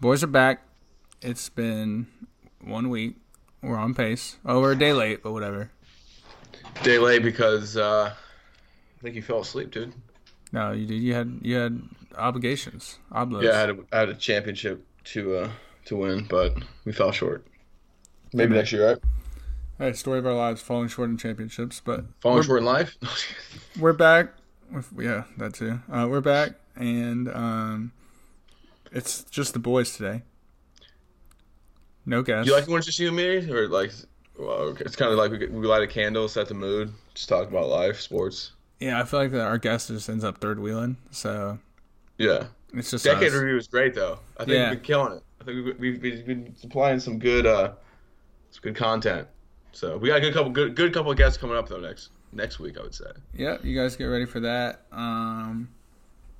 Boys are back. It's been one week. We're on pace. Oh, we're a day late, but whatever. Day late because uh, I think you fell asleep, dude. No, you did. You had you had obligations. Oblos. Yeah, I had a, I had a championship to uh, to win, but we fell short. Maybe next year, right? Hey, story of our lives, falling short in championships, but Falling short in life. we're back. Yeah, that too. Uh, we're back, and um, it's just the boys today. No guests. you like when it's just you and me, or like, well, it's kind of like we, we light a candle, set the mood, just talk about life, sports. yeah, I feel like that our guest just ends up third wheeling, so Yeah, it's just decade us. review is great though. I think Yeah. we've been killing it. I think we've, we've, we've been supplying some good uh, some good content. So we got a good couple good good couple of guests coming up though next next week. I would say. Yeah, you guys get ready for that. Um,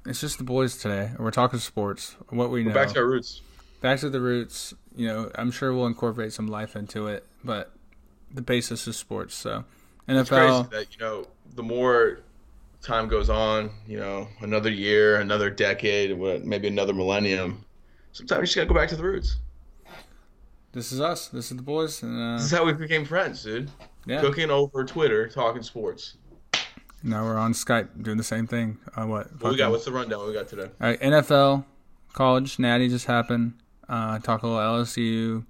it's just the boys today. We're talking sports. What we know. We're back to our roots. back to the roots. You know, I'm sure we'll incorporate some life into it, but the basis is sports. So It's crazy NFL. that you know the more time goes on, you know, another year, another decade, what- maybe another millennium. Sometimes you just gotta go back to the roots. This is us. This is the boys, and uh, This is how we became friends, dude. yeah. Cooking over Twitter, talking sports. Now we're on Skype doing the same thing. Uh, what? What we got? What's the rundown? What we got today? All right, NFL, college, Natty just happened. Uh, talk a little LSU.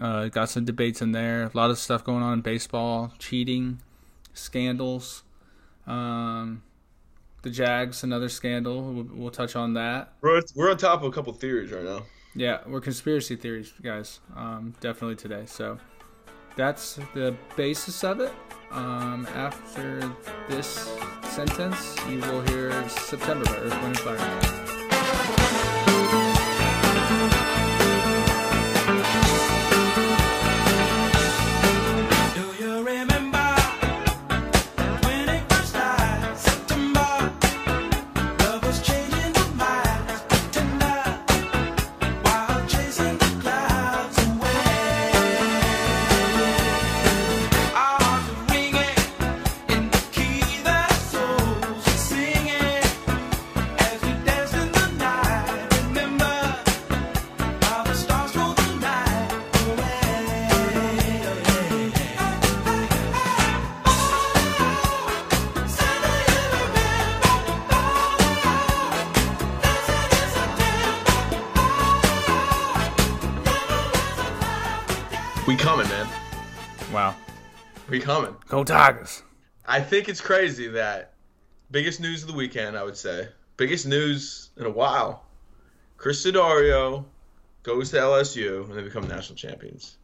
Uh, got some debates in there. A lot of stuff going on in baseball, cheating, scandals. Um, the Jags, another scandal. We'll, we'll touch on that. We're we're on top of a couple theories right now. Yeah, we're conspiracy theories, guys. Um, definitely today. So that's the basis of it. Um, after this sentence, you will hear September by Earth, Wind, and Fire. We coming. Go Tigers. I think it's crazy that biggest news of the weekend, I would say, biggest news in a while. Chris Sidario goes to LSU and they become national champions.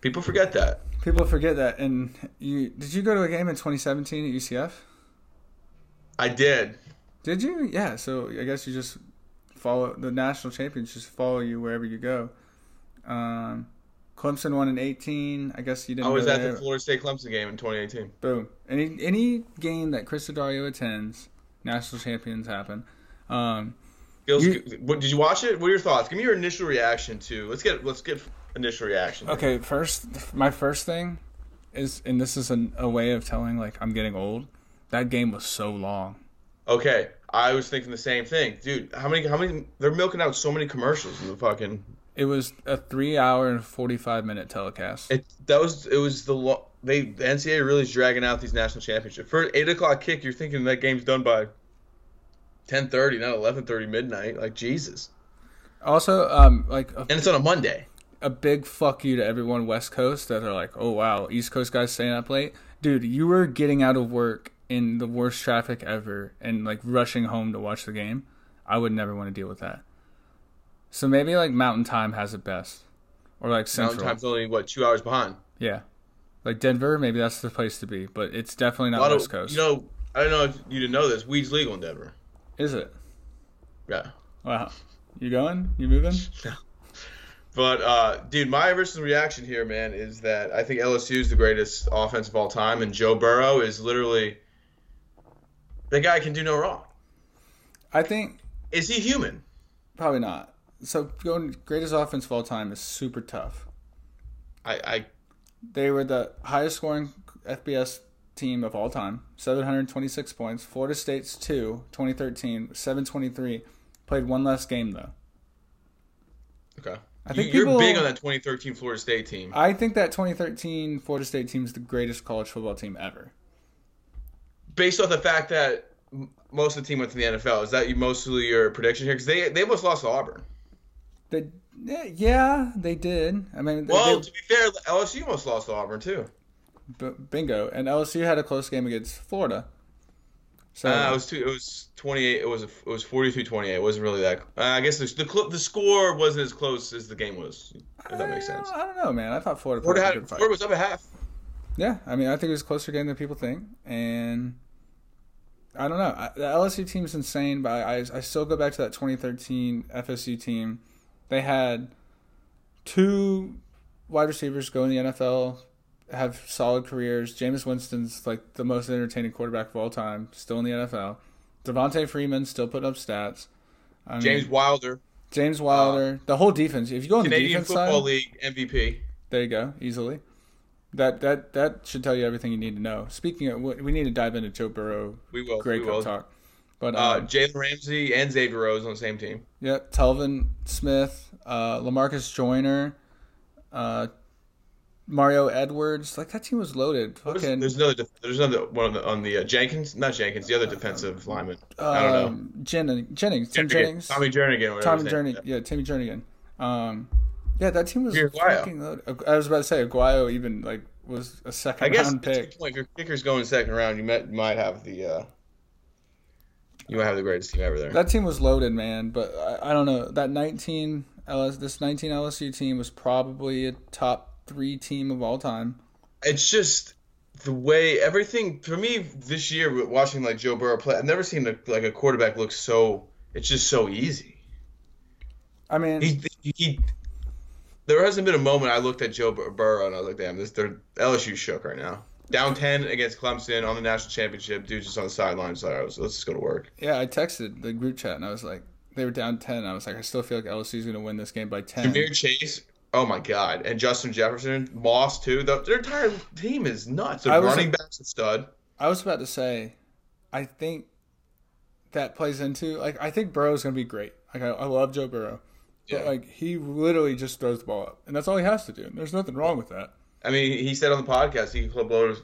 People forget that. People forget that. And you did you go to a game in 2017 at UCF? I did. Did you? Yeah. So I guess you just follow the national champions. Just follow you wherever you go. Um, Clemson won in 18. I guess you didn't. I was at there. the Florida State Clemson game in 2018. Boom. Any any game that Chris Dario attends, national champions happen. Um, Feels You- What, did you watch it? What are your thoughts? Give me your initial reaction to. Let's get let's get initial reaction. okay, first, my first thing is, and this is an, a way of telling like I'm getting old. That game was so long. Okay, I was thinking the same thing, dude. How many? How many? They're milking out so many commercials in the fucking. It was a three hour and 45 minute telecast. It that was it was the lo- they the NCAA really is dragging out these national championships. For eight o'clock kick, you're thinking that game's done by ten thirty, not eleven thirty midnight. Like Jesus, also, um, like a, and it's on a Monday. a big fuck you to everyone West Coast that are like, oh wow, East Coast guys staying up late. Dude, you were getting out of work in the worst traffic ever and like rushing home to watch the game. I would never want to deal with that. So maybe like Mountain Time has it best, or like Central. Mountain Time's only what two hours behind. Yeah, like Denver. Maybe that's the place to be, but it's definitely not West of Coast. you know. I don't know if you didn't know this. Weed's legal in Denver. Is it? Yeah. Wow. You going? You moving? No. But uh, dude, my original reaction here, man, is that I think LSU is the greatest offense of all time, and Joe Burrow is literally the guy can do no wrong. I think Is he human? probably not. So going greatest offense of all time is super tough. I, I They were the highest scoring FBS team of all time, 726 points. Florida State's 2, 2013, 723. Played one less game though. Okay. I think you, are people- big on that 2013 Florida State team. I think that 2013 Florida State team is the greatest college football team ever. Based off the fact that most of the team went to the NFL, is that you mostly your prediction here? Because they they almost lost to Auburn. They, yeah, they did. I mean, Well, they- to be fair, LSU almost lost to Auburn too. b- bingo. And LSU had a close game against Florida. So Uh, it was two, it was 28. It was a, it was 42-28. It wasn't really that. Uh, I guess the the, the score wasn't as close as the game was. If that makes I sense. I don't know, man. I thought Florida Florida, had, good fight. Florida was up a half. Yeah, I mean, I think it was a closer game than people think, and I don't know. I, the LSU team's insane, but I, I still go back to that 2013 FSU team. They had two wide receivers go in the NFL, have solid careers. Jameis Winston's like the most entertaining quarterback of all time, still in the NFL. Devonta Freeman still putting up stats. I mean, James Wilder, James Wilder, uh, the whole defense. If you go on the Canadian defense Football side, League MVP. there you go, easily. That that that should tell you everything you need to know. Speaking of, we need to dive into Joe Burrow. We will. Great we will. talk. But Uh, uh, Jalen Ramsey and Xavier Rhodes on the same team. Yep, Telvin Smith, uh, Lamarcus Joyner, uh, Mario Edwards. Like that team was loaded. Fucking. There's another. There's another one on the, on the uh, Jenkins. Not Jenkins. The other defensive lineman. I don't know. um, Jennings, Jennings, Tim Jernigan. Jennings, Tommy Jernigan. Tommy his name is. Jernigan, yeah, Timmy Jernigan. Um, yeah, that team was Aguayo. fucking loaded. I was about to say Aguayo even like was a second I guess round pick. point, your kicker's going second round. You might might have the. Uh, you might have the greatest team ever there. That team was loaded, man. But I, I don't know. That 19 LS, this 19 LSU team was probably a top three team of all time. it's just the way everything for me this year watching like Joe Burrow play. I've never seen a, like a quarterback look so. It's just so easy. I mean, He he. There hasn't been a moment I looked at Joe Burrow and I was like, damn, this they're LSU shook right now. Down ten against Clemson on the national championship. Dude just on the sidelines. Like, let's just go to work. yeah, I texted the group chat and I was like, they were down 10. I was like, I still feel like LSU's going to win this game by 10. Ja'Marr Chase. Oh my God, and Justin Jefferson, Moss too. The, their entire team is nuts. Their I was- running backs a stud. I was about to say, I think that plays into like I think Burrow's going to be great. Like I, I love Joe Burrow. But Yeah. like he literally just throws the ball up, and that's all he has to do. And There's nothing wrong with that. I mean, he said on the podcast he can blow,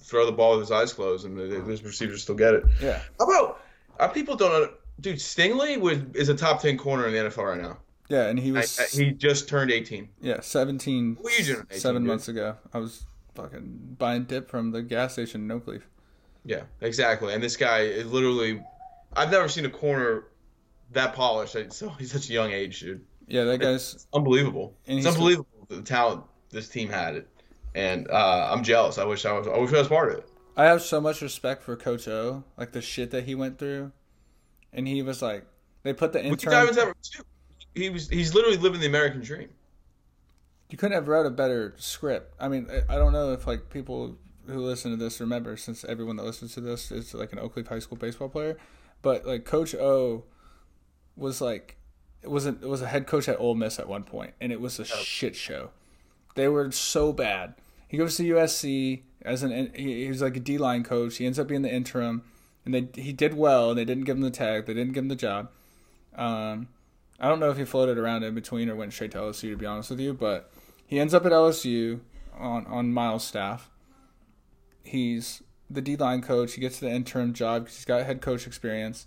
throw the ball with his eyes closed, and the- his receivers still get it. Yeah, How about uh, people don't know, dude? Stingley would, is a top ten corner in the NFL right now. yeah, and he was I, he just turned eighteen. yeah 17 What were you doing 18, seven dude? months ago. I was fucking buying dip from the gas station in Oakleaf. Yeah, exactly. And this guy is literally, I've never seen a corner that polished. So he's such a young age, dude. Yeah, that guy's It's unbelievable. It's unbelievable the talent this team had it, and uh, I'm jealous. I wish I was. I wish I was part of it. I have so much respect for Coach O, like the shit that he went through, and he was like, they put the intern. Diamonds ever too. He was. He's literally living the American dream. You couldn't have wrote a better script. I mean, I- don't know if like people who listen to this remember, since everyone that listens to this is like an Oakleaf High School baseball player, but like Coach O was like, it wasn't it was a head coach at Ole Miss at one point, and it was a shit show. They were so bad. He goes to USC as an he, was like a D line coach. He ends up being the interim, and they he did well. and They didn't give him the tag. They didn't give him the job. Um, I don't know if he floated around in between or went straight to LSU. To be honest with you, but he ends up at LSU on on Miles' staff. He's the D line coach. He gets the interim job because he's got head coach experience.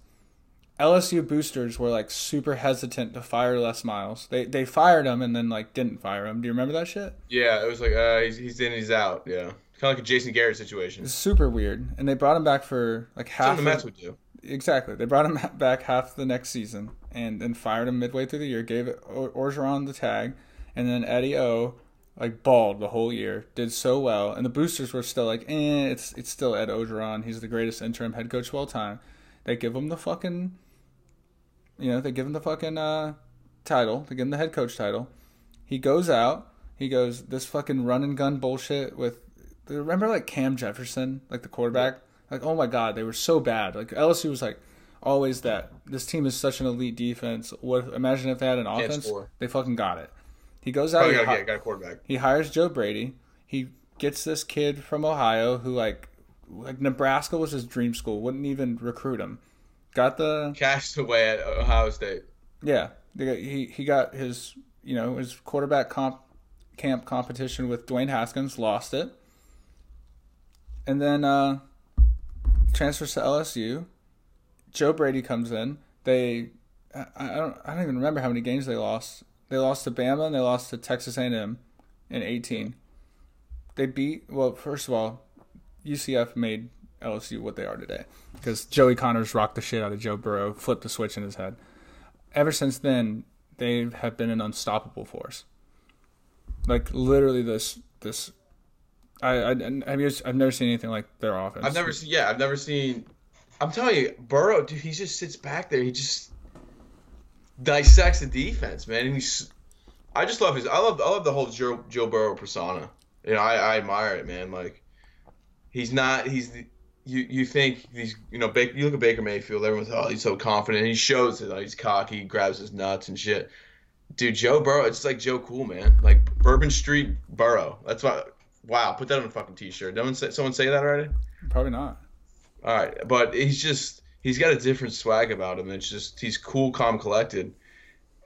LSU boosters were like super hesitant to fire Les Miles. They they fired him and then like didn't fire him. Do you remember that shit? Yeah, it was like uh, he's, he's in, he's out. Yeah, kind of like a Jason Garrett situation. It's super weird. And they brought him back for like half. The Mets would do. Exactly. They brought him back half the next season and then fired him midway through the year, gave Orgeron the tag, and then Eddie O like balled the whole year, did so well, and the boosters were still like, eh, it's it's still Ed Orgeron. He's the greatest interim head coach of all time. They give him the fucking, you know, they give him the fucking uh, title. They give him the head coach title. He goes out. He goes this fucking run and gun bullshit with. Remember like Cam Jefferson, like the quarterback. Like oh my god, they were so bad. Like LSU was like always that. This team is such an elite defense. What imagine if they had an offense? They fucking got it. He goes out. He got a quarterback. he hires Joe Brady. He gets this kid from Ohio who like like Nebraska was his dream school. Wouldn't even recruit him. Got the Cashed away at Ohio State. yeah. He he got his you know, his quarterback comp camp competition with Dwayne Haskins, lost it, and then uh, transfers to LSU. Joe Brady comes in. They, I, I don't, I don't even remember how many games they lost. They lost to Bama and they lost to Texas A&M in eighteen. They beat well. First of all, UCF made LSU what they are today because Joey Connors rocked the shit out of Joe Burrow, flipped the switch in his head. Ever since then, they have been an unstoppable force. Like literally, this this. I, I have I've never seen anything like their offense. I've never seen. Yeah, I've never seen. I'm telling you, Burrow, dude, he just sits back there. He just dissects the defense, man. And he's. I just love his. I love. I love the whole Joe Joe Burrow persona. You know, I, I admire it, man. Like, he's not. He's. the- You you think he's you know Baker, you look at Baker Mayfield everyone's oh he's so confident he shows it like, he's cocky he grabs his nuts and shit dude Joe Burrow it's like Joe Cool man like Bourbon Street Burrow that's why wow put that on a fucking t-shirt no one say, someone say that already Probably not. all right, but he's just he's got a different swag about him. It's just he's cool, calm, collected.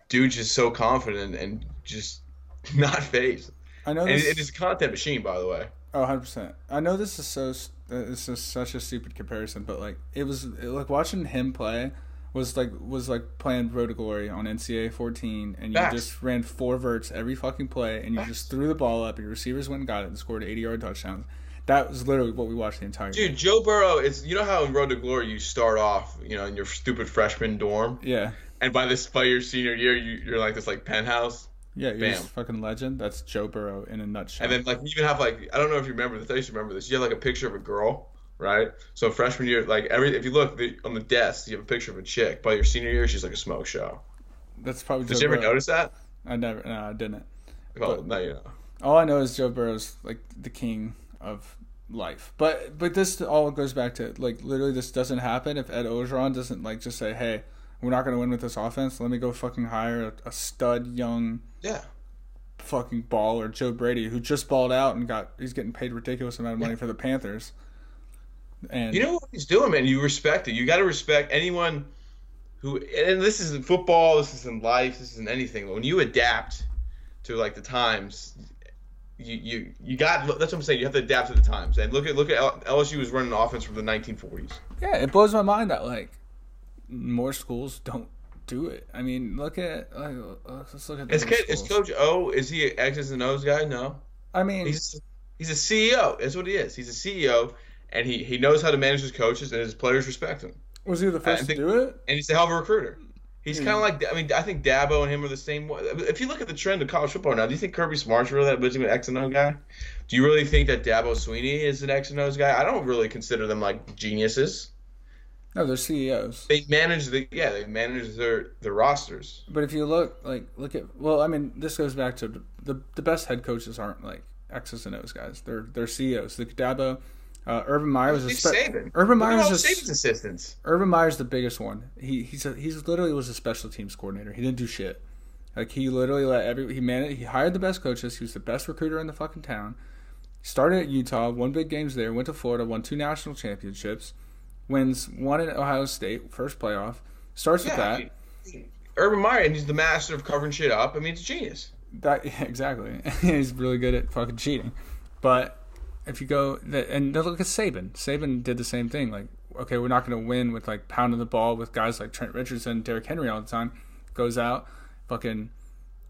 Dude's just so confident and just not phased. I know And this. it is a content machine, by the way. Oh, 100%. I know this is so Uh, this is such a stupid comparison, but like it was it, like watching him play was like was like playing Road to Glory on NCAA 14 and you Facts. just ran four verts every fucking play and you Facts. just threw the ball up, your receivers went and got it and scored 80-yard touchdowns. That was literally what we watched the entire game. Dude, Joe Burrow is you know how in Road to Glory you start off, you know, in your stupid freshman dorm, Yeah. and by this by your senior year you, you're like this like penthouse. Yeah, you're Bam. a fucking legend. That's Joe Burrow in a nutshell. And then like you even have like I don't know if you remember this. I used to remember this. You have like a picture of a girl, right? So freshman year, like every if you look the, on the desk, you have a picture of a chick. By your senior year, she's like a smoke show. That's probably Did Joe you ever Burrow. notice that? I never no, I didn't. Well, But- no, you know. All I know is Joe Burrow's like the king of life. But but this all goes back to like literally this doesn't happen if Ed Orgeron doesn't like just say, "Hey, we're not going to win with this offense. Let me go fucking hire a, a stud young Yeah. fucking baller, Joe Brady, who just balled out and got he's getting paid ridiculous amount of money for the Panthers." And You know what he's doing, man. You respect it. You got to respect anyone who. And this is in football. This is in life. This is in anything. When you adapt to like the times, you you you got. That's what I'm saying. You have to adapt to the times. And look at look at L- LSU was running offense from the 1940s. yeah, it blows my mind that like more schools don't do it. I mean, look at like, let's look at the Is, is. Coach O? Is he an X's and O's guy? No. I mean, He's he's a CEO. That's what he is. He's a CEO, and he he knows how to manage his coaches, and his players respect him. was he the first I think- to do it? and he's a hell of a recruiter. He's Hmm. kind of like I mean I think Dabo and him are the same. way. If you look at the trend of college football now, do you think Kirby Smart's really that big of an X and O guy? Do you really think that Dabo Swinney is an X and O's guy? I don't really consider them like geniuses. No, they're CEOs. They manage the yeah they manage their their rosters. But if you look like look at well, I mean, this goes back to the the best head coaches aren't like X's and O's guys. They're they're CEOs. The Dabo, uh, Urban Meyer was a spe- Saban. Urban Meyer was a, Saban's assistants. Urban Meyer's the biggest one. He he's a, he's literally was a special teams coordinator. He didn't do shit. Like he literally let every he managed, he hired the best coaches. He was the best recruiter in the fucking town. Started at Utah, won big games there. Went to Florida, won two national championships. Wins one in Ohio State, first playoff. Starts with that. Urban Meyer, and he's the master of covering shit up. I mean, it's genius. That yeah, exactly. He's really good at fucking cheating. But if you go the, and look at Saban. Saban did the same thing. Like, okay, we're not going to win with like pounding the ball with guys like Trent Richardson, Derrick Henry all the time. Goes out, fucking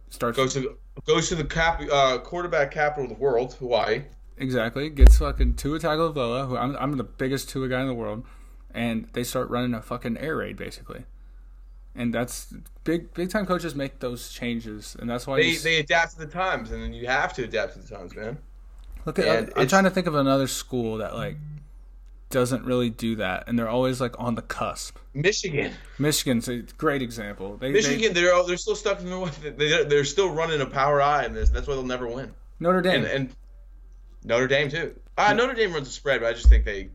starts Goes to goes to the cap uh, quarterback capital of the world, Hawaii. exactly gets fucking Tua Tagovailoa, who I'm I'm the biggest Tua guy in the world, and they start running a fucking air raid basically. And that's big big time coaches make those changes, and that's why They you they adapt to the times, and then you have to adapt to the times, man. Look at And I'm it's- trying to think of another school that like doesn't really do that, and they're always like on the cusp. Michigan, Michigan's a great example. They, Michigan, they, they're all, they're still stuck in the they're, they're still running a power I in this. That's why they'll never win. Notre Dame. And and Notre Dame too. Uh, Notre Dame runs a spread, but I just think they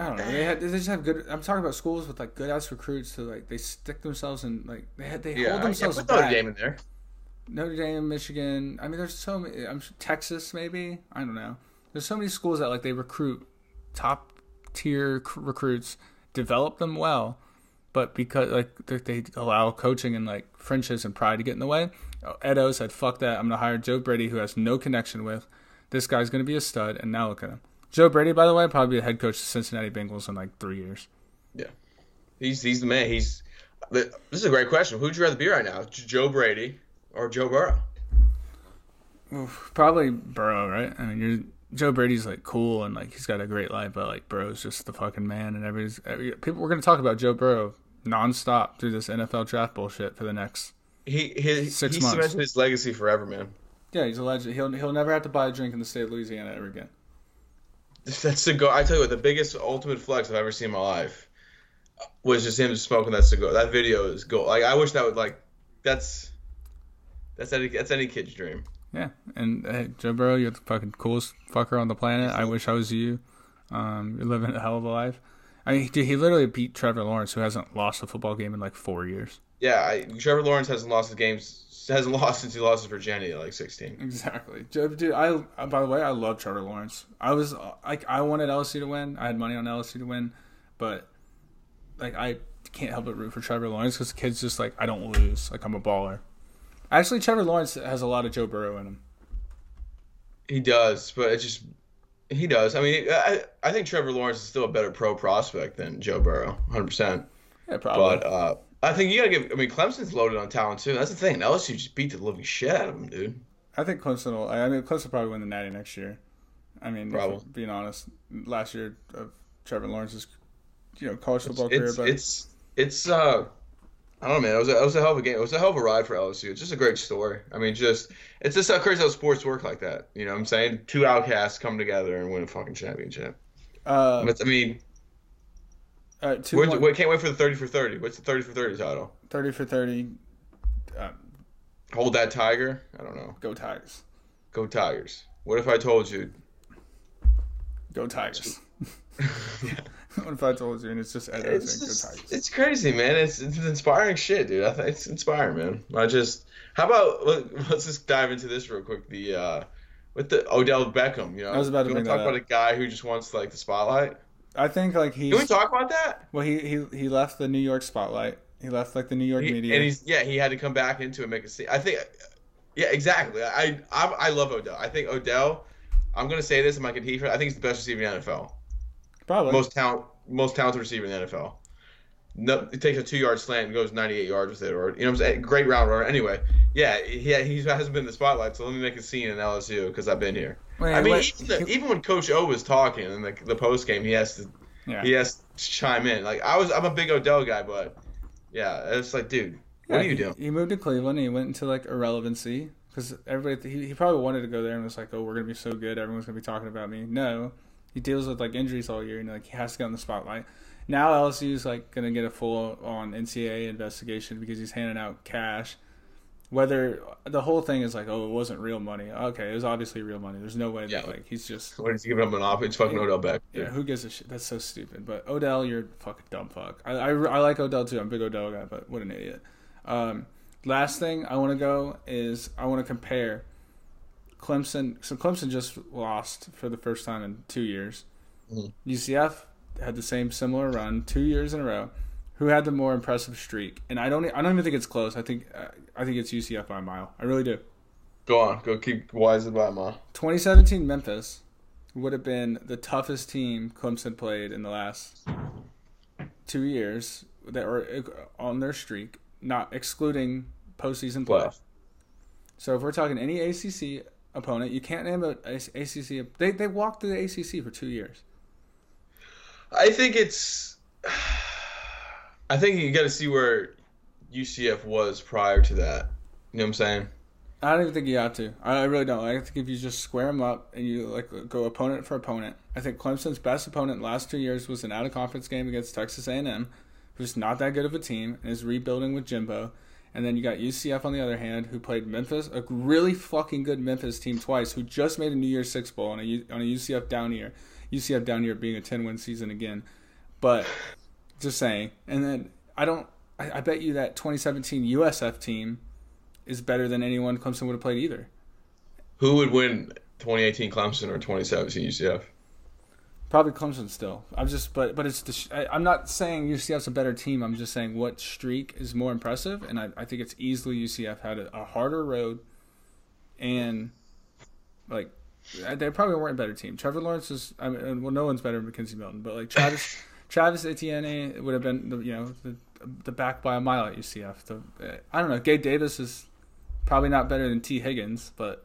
I don't know. They, had, they just have good. I'm talking about schools with like good ass recruits who like they stick themselves in like they had they yeah, hold yeah themselves back. Notre Dame in there. Notre Dame, Michigan. I mean, there's so many. I'm Texas, maybe. I don't know. There's so many schools that like they recruit top tier c- recruits, develop them well, but because like they- they allow coaching and like friendships and pride to get in the way, uh, Edo said, "Fuck that! I'm gonna hire Joe Brady, who has no connection with. This guy's gonna be a stud." And now look at him. Joe Brady, by the way, probably be the head coach of the Cincinnati Bengals in like three years. Yeah, he's he's the man. He's this is a great question. Who'd you rather be right now, Joe Brady or Joe Burrow? Oof, probably Burrow, right? I mean, you're, Joe Brady's like cool and like he's got a great life, but like Burrow's just the fucking man, and everybody's every, people. We're gonna talk about Joe Burrow nonstop through this NFL draft bullshit for the next. He he Six he months. cemented his legacy forever, man. Yeah, he's a legend. He'll he'll never have to buy a drink in the state of Louisiana ever again. That go. I tell you what, the biggest ultimate flex I've ever seen in my life was just him smoking that cigar. That video is gold. Like I wish that would like, that's that's any that's any kid's dream. Yeah, and hey, Joe Burrow, you're the fucking coolest fucker on the planet. I wish I was you. Um, you're living a hell of a life. I mean, dude, he literally beat Trevor Lawrence, who hasn't lost a football game in like four years. Yeah, I, Trevor Lawrence hasn't lost the games, hasn't lost since he lost to Virginia at like 16. Exactly, dude. I uh, by the way, I love Trevor Lawrence. I was uh, like, I wanted LSU to win. I had money on LSU to win, but like, I can't help but root for Trevor Lawrence because the kid's just like, I don't lose. Like, I'm a baller. Actually, Trevor Lawrence has a lot of Joe Burrow in him. He does, but it's just he does. I mean, I I think Trevor Lawrence is still a better pro prospect than Joe Burrow, 100. percent Yeah, probably. But uh, I think you gotta give. I mean, Clemson's loaded on talent too. That's the thing. LSU just beat the living shit out of them, dude. I think Clemson will. I mean, Clemson will probably win the Natty next year. I mean, Probably. Being honest, last year of Trevor Lawrence's, you know, college football career, It's but it's it's uh. I don't know, man. It was, a, it was a hell of a game. It was a hell of a ride for LSU. It's just a great story. I mean, just it's just how crazy how sports work like that. You know what I'm saying? Two outcasts come together and win a fucking championship. uh, But, I mean, uh, two one- wait, can't wait for the 30 for 30. What's the 30 for 30 title? thirty for thirty. Uh, Hold that tiger? I don't know. go Tigers! Go Tigers. What if I told you? Go Tigers! yeah. what if I told you and it's just Ed It's, saying go Tigers? it's crazy, man. It's, it's inspiring shit, dude. I think it's inspiring, man. I just, how about let, let's just dive into this real quick. The uh, with the Odell Beckham, you know, I was about to talk that about a guy who just wants like the spotlight. I think like he. Can we talk about that? well, he he he left the New York spotlight. He left like the New York He- media. and he's yeah, he had to come back into it, and make a scene. I think, yeah, exactly. I I, I love Odell. I think Odell. I'm gonna say this, and I can heat for. I think he's the best receiver in the NFL. probably most talent, most talented receiver in the NFL. No, he takes a two-yard slant and goes 98 yards with it, or you know, what I'm saying, great route runner. Anyway, yeah, he he hasn't been in the spotlight, so let me make a scene in LSU because I've been here. Wait, I mean, even, the, even when Coach O was talking in the, the post game, he has to yeah. he has to chime in. Like I was, I'm a big Odell guy, but yeah, it's like, dude, what Yeah, are you he- doing? He moved to Cleveland and he went into like irrelevancy because everybody he, he probably wanted to go there and was like, oh, we're gonna be so good, everyone's gonna be talking about me. No, he deals with like injuries all year and like he has to get on the spotlight. Now LSU is like gonna get a full on NCAA investigation because he's handing out cash. Whether the whole thing is like, oh, it wasn't real money. Okay, it was obviously real money. There's no way that like he's just What is he giving up an off? It's fucking Odell Beck. yeah, who gives a shit? That's so stupid. But Odell, you're a fucking dumb fuck. I, I, I like Odell too. I'm a big Odell guy, but what an idiot. Um, last thing I want to go is I want to compare Clemson. So Clemson just lost for the first time in two years. Mhm. UCF had the same similar run two years in a row. Who had the more impressive streak? And I don't. I don't even think it's close. I think. Uh, I think it's UCF by a mile. I really do. Go on, go keep wise about ma. 2017 Memphis would have been the toughest team Clemson played in the last two years that were on their streak, not excluding postseason play. So if we're talking any ACC opponent, you can't name a ACC. They they walked through the ACC for two years. I think it's. I think you got to see where UCF was prior to that. You know what I'm saying? I don't even think you have to. I really don't. I think if you just square them up and you like go opponent for opponent, I think Clemson's best opponent last two years was an out of conference game against Texas A&M, who's not that good of a team and is rebuilding with Jimbo. And then you got UCF on the other hand, who played Memphis, a really fucking good Memphis team twice, who just made a New Year's Six bowl on a on a UCF down year. UCF down here being a ten win season again, but just saying. And then I don't. I, I bet you that 2017 USF team is better than anyone Clemson would have played either. Who would win 2018 Clemson or 2017 UCF? Probably Clemson still. I'm just, but but it's the. I, I'm not saying UCF's a better team. I'm just saying what streak is more impressive, and I, I think it's easily UCF had a, a harder road, and like they probably weren't a better team. Trevor Lawrence is. I mean, well, no one's better than McKenzie Milton, but like Travis Travis Etienne would have been the you know the the back by a mile at UCF. The, I don't know. Gabe Davis is probably not better than Tee Higgins, but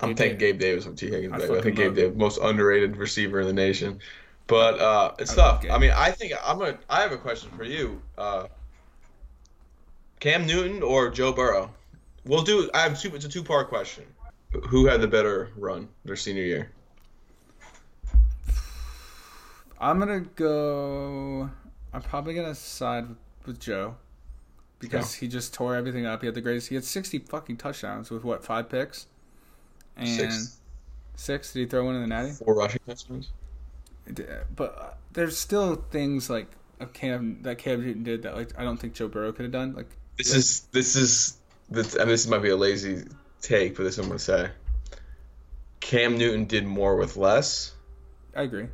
I'm Gabe taking. Gabe Davis from Tee Higgins. I. I, think Gabe Davis, most underrated receiver in the nation. But uh, it's I tough. I mean, I think I'm gonna. Have a question for you. Uh, Cam Newton or Joe Burrow? We'll do. I have two. It's a two part question. Who had the better run their senior year? I'm gonna go. I'm probably gonna side with, Joe because he just tore everything up. He had the greatest. He had 60 fucking touchdowns with what five picks and Six. six. Did he throw one in the natty? Four rushing touchdowns. But uh, there's still things like a Cam that Cam Newton did that like I don't think Joe Burrow could have done. Like This is this is this. I mean, this might be a lazy take, but this I'm gonna say. Cam Newton did more with less, I agree.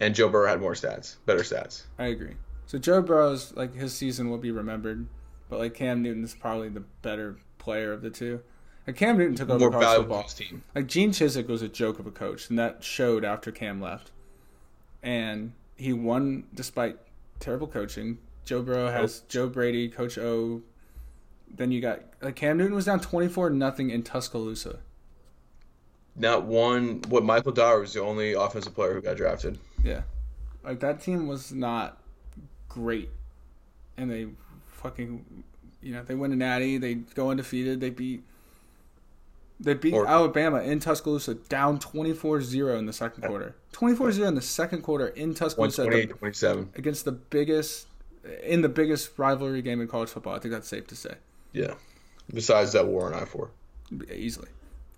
and Joe Burrow had more stats, better stats. I agree. So Joe Burrow's like his season will be remembered, but like Cam Newton is probably the better player of the two. Like Cam Newton took over More college football. team. Like Gene Chizik was a joke of a coach, and that showed after Cam left. And he won despite terrible coaching. Joe Burrow has Joe Brady, Coach O. Then you got like Cam Newton was down twenty four nothing in Tuscaloosa. Not one. What Michael Dyer was the only offensive player who got drafted. Yeah, like that team was not great, and they fucking, you know, they win a natty. They go undefeated. They beat. They beat Or- Alabama in Tuscaloosa down 24-0 in the second quarter. 24-0 in the second quarter in Tuscaloosa 27 against the biggest in the biggest rivalry game in college football. I think that's safe to say Yeah. Besides that war on I 4. easily.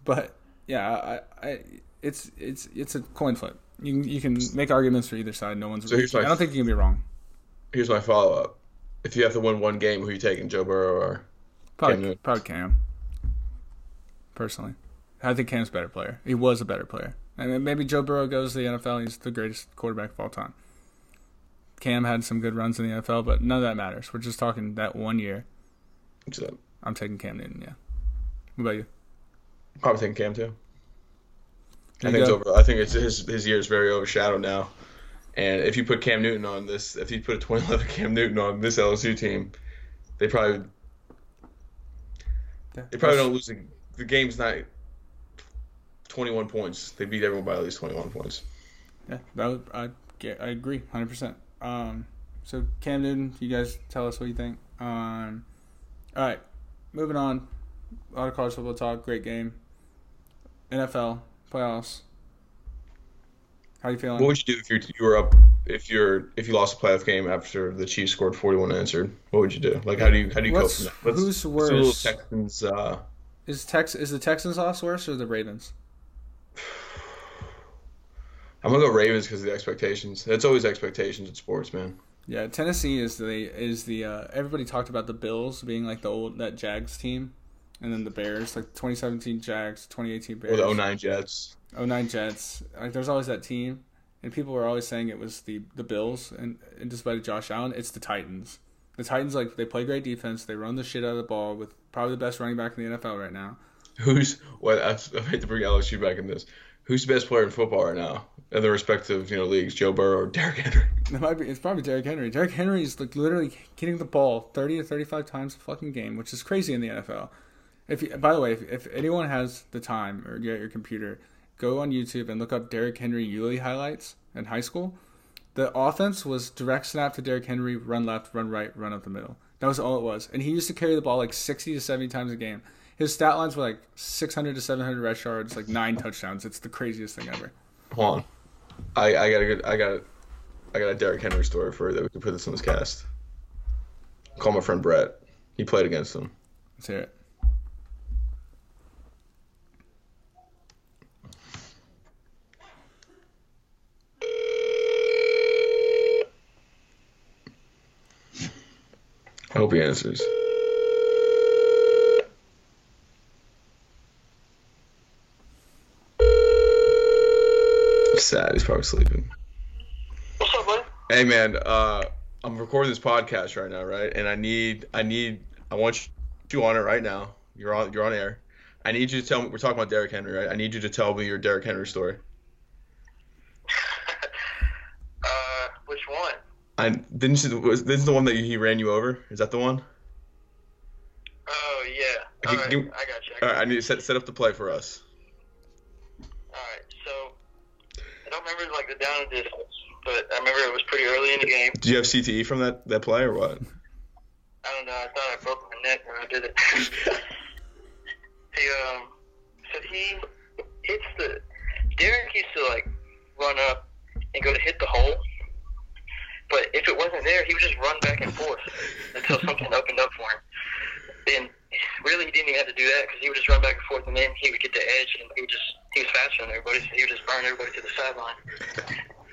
But yeah, I, I it's it's it's a coin flip. You can, you can make arguments for either side. No one's. So here's my- I don't think you can be wrong. Here's my follow up. If you have to win one game, who are you taking, Joe Burrow or Probably Cam probably Cam. Personally, I think Cam's a better player. He was a better player. I mean, maybe Joe Burrow goes to the NFL. He's the greatest quarterback of all time. Cam had some good runs in the NFL, but none of that matters. We're just talking that one year. So, I'm taking Cam Newton. Yeah. What about you? probably taking Cam too. There I think it's over. I think it's his his year is very overshadowed now. And if you put Cam Newton on this, if you put a 2011 Cam Newton on this LSU team, they probably they probably don't lose. The, the game's not 21 points. They beat everyone by at least 21 points. Yeah, that would, I get. I agree, hundred percent. Um, so Cam Newton, you guys tell us what you think. Um, all right, moving on. A lot of college football talk. Great game. NFL playoffs. How are you feeling? What would you do if you you were up if you're if you lost a playoff game after the Chiefs scored 41 unanswered? What would you do? Like how do you how do you What's- cope from that? who's do a little worse? Texans. Uh, Is Tex is the Texans loss worse or the Ravens? I'm gonna go Ravens because of the expectations. It's always expectations in sports, man. Yeah, Tennessee is the is the uh, everybody talked about the Bills being like the old that Jags team, and then the Bears like 2017 Jags, 2018 Bears. Or the 09 Jets. 09 Jets. Like there's always that team, and people were always saying it was the the Bills, and, and despite Josh Allen, it's the Titans. The Titans like they play great defense. They run the shit out of the ball with probably the best running back in the NFL right now. Who's what? I, I hate to bring LSU back in this. Who's the best player in football right now in the respective you know leagues? Joe Burrow or Derrick Henry? It might be. It's probably Derrick Henry. Derrick Henry is like literally getting the ball 30 to 35 times a fucking game, which is crazy in the NFL. If you, by the way, if, if anyone has the time or get your computer, go on YouTube and look up Derrick Henry Yulee highlights in high school. The offense was direct snap to Derrick Henry, run left, run right, run up the middle. That was all it was. And he used to carry the ball like 60 to 70 times a game. His stat lines were like 600 to 700 rush yards, like nine touchdowns. It's the craziest thing ever. Hold on. I, I got a good I got a, I got a Derrick Henry story for that we can put this in this cast. Call my friend Brett. He played against him. Let's hear it. I hope he answers. Sad. He's probably sleeping. What's up, buddy? Hey man, uh, I'm recording this podcast right now, right? And I need, I need, I want you on it right now. You're on, you're on air. I need you to tell me. We're talking about Derrick Henry, right? I need you to tell me your Derrick Henry story. uh, which one? I didn't. You, was this is the one that he ran you over? Is that the one? Oh yeah. All right, give- I got you. I All got right, I need to set set up the play for us. All right, so I don't remember like the down and distance, but I remember it was pretty early in the game. Do you have CTE from that that play or what? I don't know. I thought I broke my neck when I did it. he um, so he hits the. Derrick used to like run up and go to hit the hole, but if it wasn't there, he would just run back and forth until something opened up for him. Then really, he didn't even have to do that because he would just run back and forth, and then he would get the edge, and he would just he was faster than everybody, so he would just burn everybody to the sideline,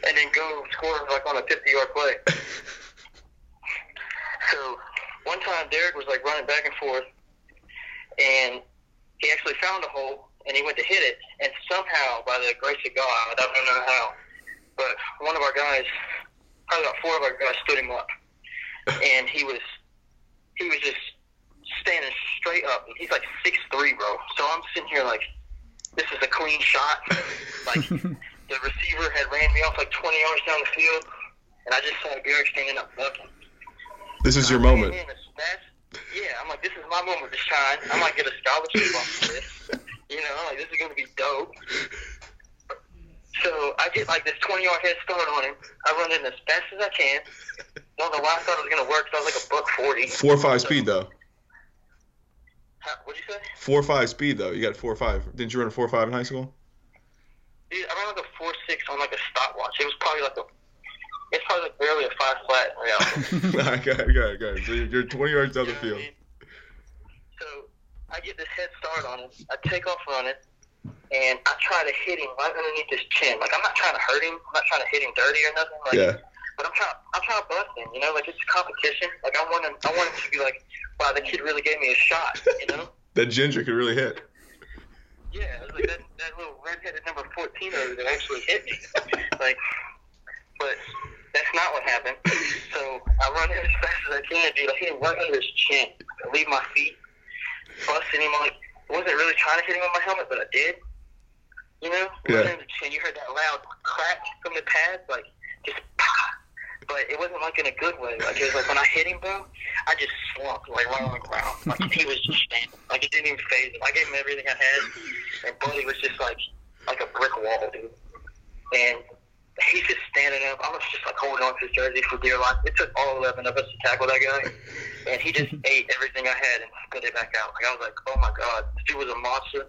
and then go score like on a 50-yard play. So one time Derrick was like running back and forth, and he actually found a hole, and he went to hit it, and somehow, by the grace of God, I don't know how, but one of our guys, probably about four of our guys, stood him up, and he was he was just standing straight up. He's like six three, bro. So I'm sitting here like, this is a clean shot. Like the receiver had ran me off like 20 yards down the field, and I just saw Derrick standing up bucking. This is your I moment. in and smashed- Yeah, I'm like, this is my moment to shine. I might get a scholarship off of this. You know, I'm like, this is going to be dope. So I get like this 20 yard head start on him. I run in as fast as I can. Don't know why I thought it was going to work. So I was like a buck 40. Four or five speed though. How, what'd you say? Four or five speed though. You got four or five. Didn't you run a four or five in high school? Dude, I ran like a 4 6 on like a stopwatch. It was probably like a. It's probably like barely a 5 flat in reality. All right, go ahead, go ahead, go ahead. So you're, you're 20 yards down the You know I field. mean? So I get this head start on him. I take off running, and I try to hit him right underneath his chin. Like I'm not trying to hurt him. I'm not trying to hit him dirty or nothing. Like, Yeah. But I'm trying. I'm trying to bust him. You know, like it's a competition. Like I want him. I want him to be like, wow, the kid really gave me a shot. You know. That ginger could really hit. Yeah, it was like that, that little redheaded number 14 over there actually hit me. Like, but that's not what happened. So I run in as fast as I can, dude. I hit him right under his chin. I leave my feet, busting him like, I wasn't really trying to hit him with my helmet, but I did. You know? Yeah. Right under the chin. You heard that loud crack from the pad, like, just. But it wasn't like in a good way. Like, it was like when I hit him, bro, I just slumped, like, right on the ground. Like, he was just standing. Like, it didn't even phase him. I gave him everything I had, and Buddy was just like, like a brick wall, dude. And he's just standing up. I was just like holding on to his jersey for dear life. It took all 11 of us to tackle that guy. And he just ate everything I had and spit it back out. Like, I was like, oh my God, this dude was a monster.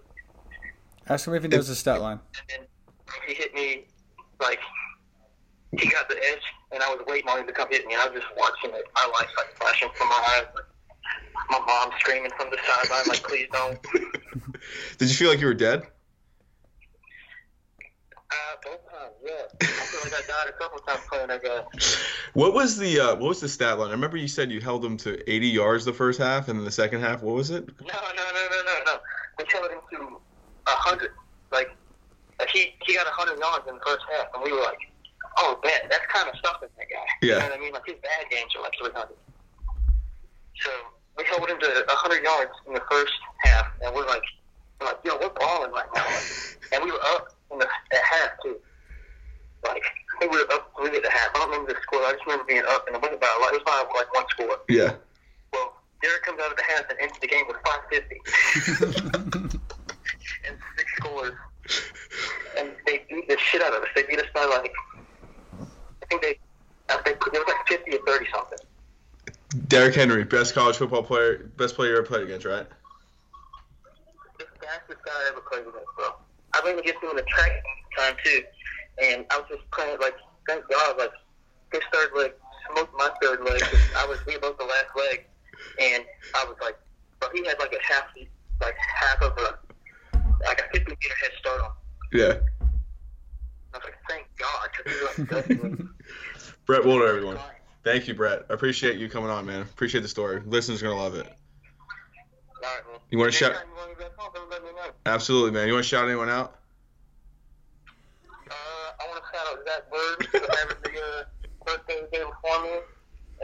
Ask him if he knows the stat line. And then he hit me, like, he got the edge, and I was waiting on him to come hit me. And I was just watching it. My life, like, flashing from my eyes. Like, my mom screaming from the sideline, like, please don't. Did you feel like you were dead? Uh, both times, yeah. I feel like I died a couple times playing that guy. What was the uh, what was the stat line? I remember you said you held them to 80 yards the first half, and then the second half, what was it? No, no, no, no, no, no. We held him to a hundred. Like, like he he got a hundred yards in the first half, and we were like, oh, bet that's kind of stuffing that guy. You Yeah. know what I mean? Like his bad games are like three hundred. So we held him to a hundred yards in the first half, and we're like, we're like, yo, we're balling right now. And we were up in the at half too. Like I think we were up three at the half. I don't remember the score. I just remember being up, and it wasn't by a lot. It was by like one score. Yeah. Well, Derrick comes out of the half and ends the game with 550 and six scores. And they beat the shit out of us. They beat us by like, I think uh, they, it was like 50 or 30 something. Derrick Henry, best college football player, best player you ever played against, right? The fastest guy I ever played against, bro. I ran against him in the track time too, and I was just playing like, thank God, like his third leg smoked my third leg. I was we both the last leg, and I was like, but he had like a half, like half of a, like a 50 meter head start on. Yeah. I was like, thank God. 'cause he was like, definitely- Brett Wilder, everyone. Thank you, Brett. I appreciate you coming on, man. Appreciate the story. Listeners gonna love it. All right. You wanna shout- want me back on, don't let me know. Absolutely, man. You want to shout anyone out? Uh, I want to shout out Zach Bird for having the uh, birthday day before me.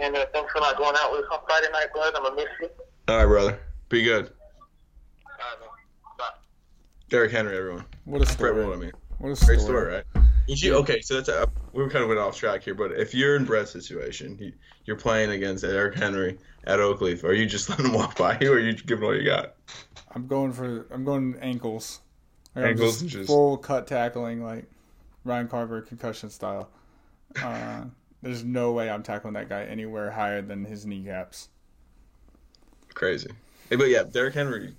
And uh, thanks for not going out with us on Friday night, bud. I'm going to miss you. All right, brother. Be good. All right, man. Bye. Derrick Henry, everyone. What a For story. everyone, I mean. What a story. Great story, right? Would you, okay, so that's a, we kind of went off track here, but if you're in Brett's situation, you, you're playing against Derrick Henry at Oakleaf, are you just letting him walk by you, or are you giving all you got? I'm going for I'm going ankles. Like, I'm Ankles just and just- full cut tackling like Ryan Carver concussion style. Uh, there's no way I'm tackling that guy anywhere higher than his kneecaps. Crazy. Hey, but yeah, Derrick Henry.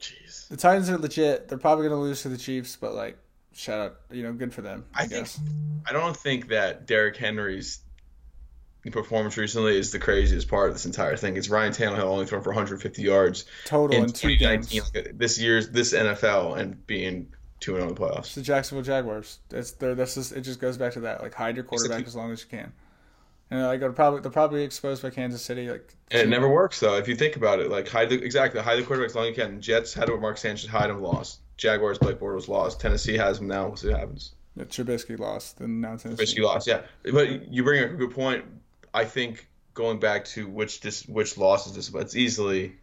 Jeez. The Titans are legit. They're probably gonna lose to the Chiefs, but like, shout out, you know, good for them. I, I think guess. I don't think that Derrick Henry's performance recently is the craziest part of this entire thing. It's Ryan Tannehill only throwing for 150 yards Total in in two games. 2019, uh, this year's this NFL, and being two and zero in the It's playoffs. the Jacksonville Jaguars. It's there. This is it. Just goes back to that. Like hide your quarterback Except- as long as you can. And like they're probably they're probably exposed by Kansas City. Like And it never works though. If you think about it, like hide the exactly hide the quarterback as long as you can. Jets had it Mark Sanchez, hide him, lost. Jaguars, Blake Bortles lost. Tennessee has him now. We'll see what happens. yeah, Trubisky lost, and now Tennessee. Trubisky lost, yeah. But you bring up a good point. I think going back to which dis, which loss is this, but it's easily.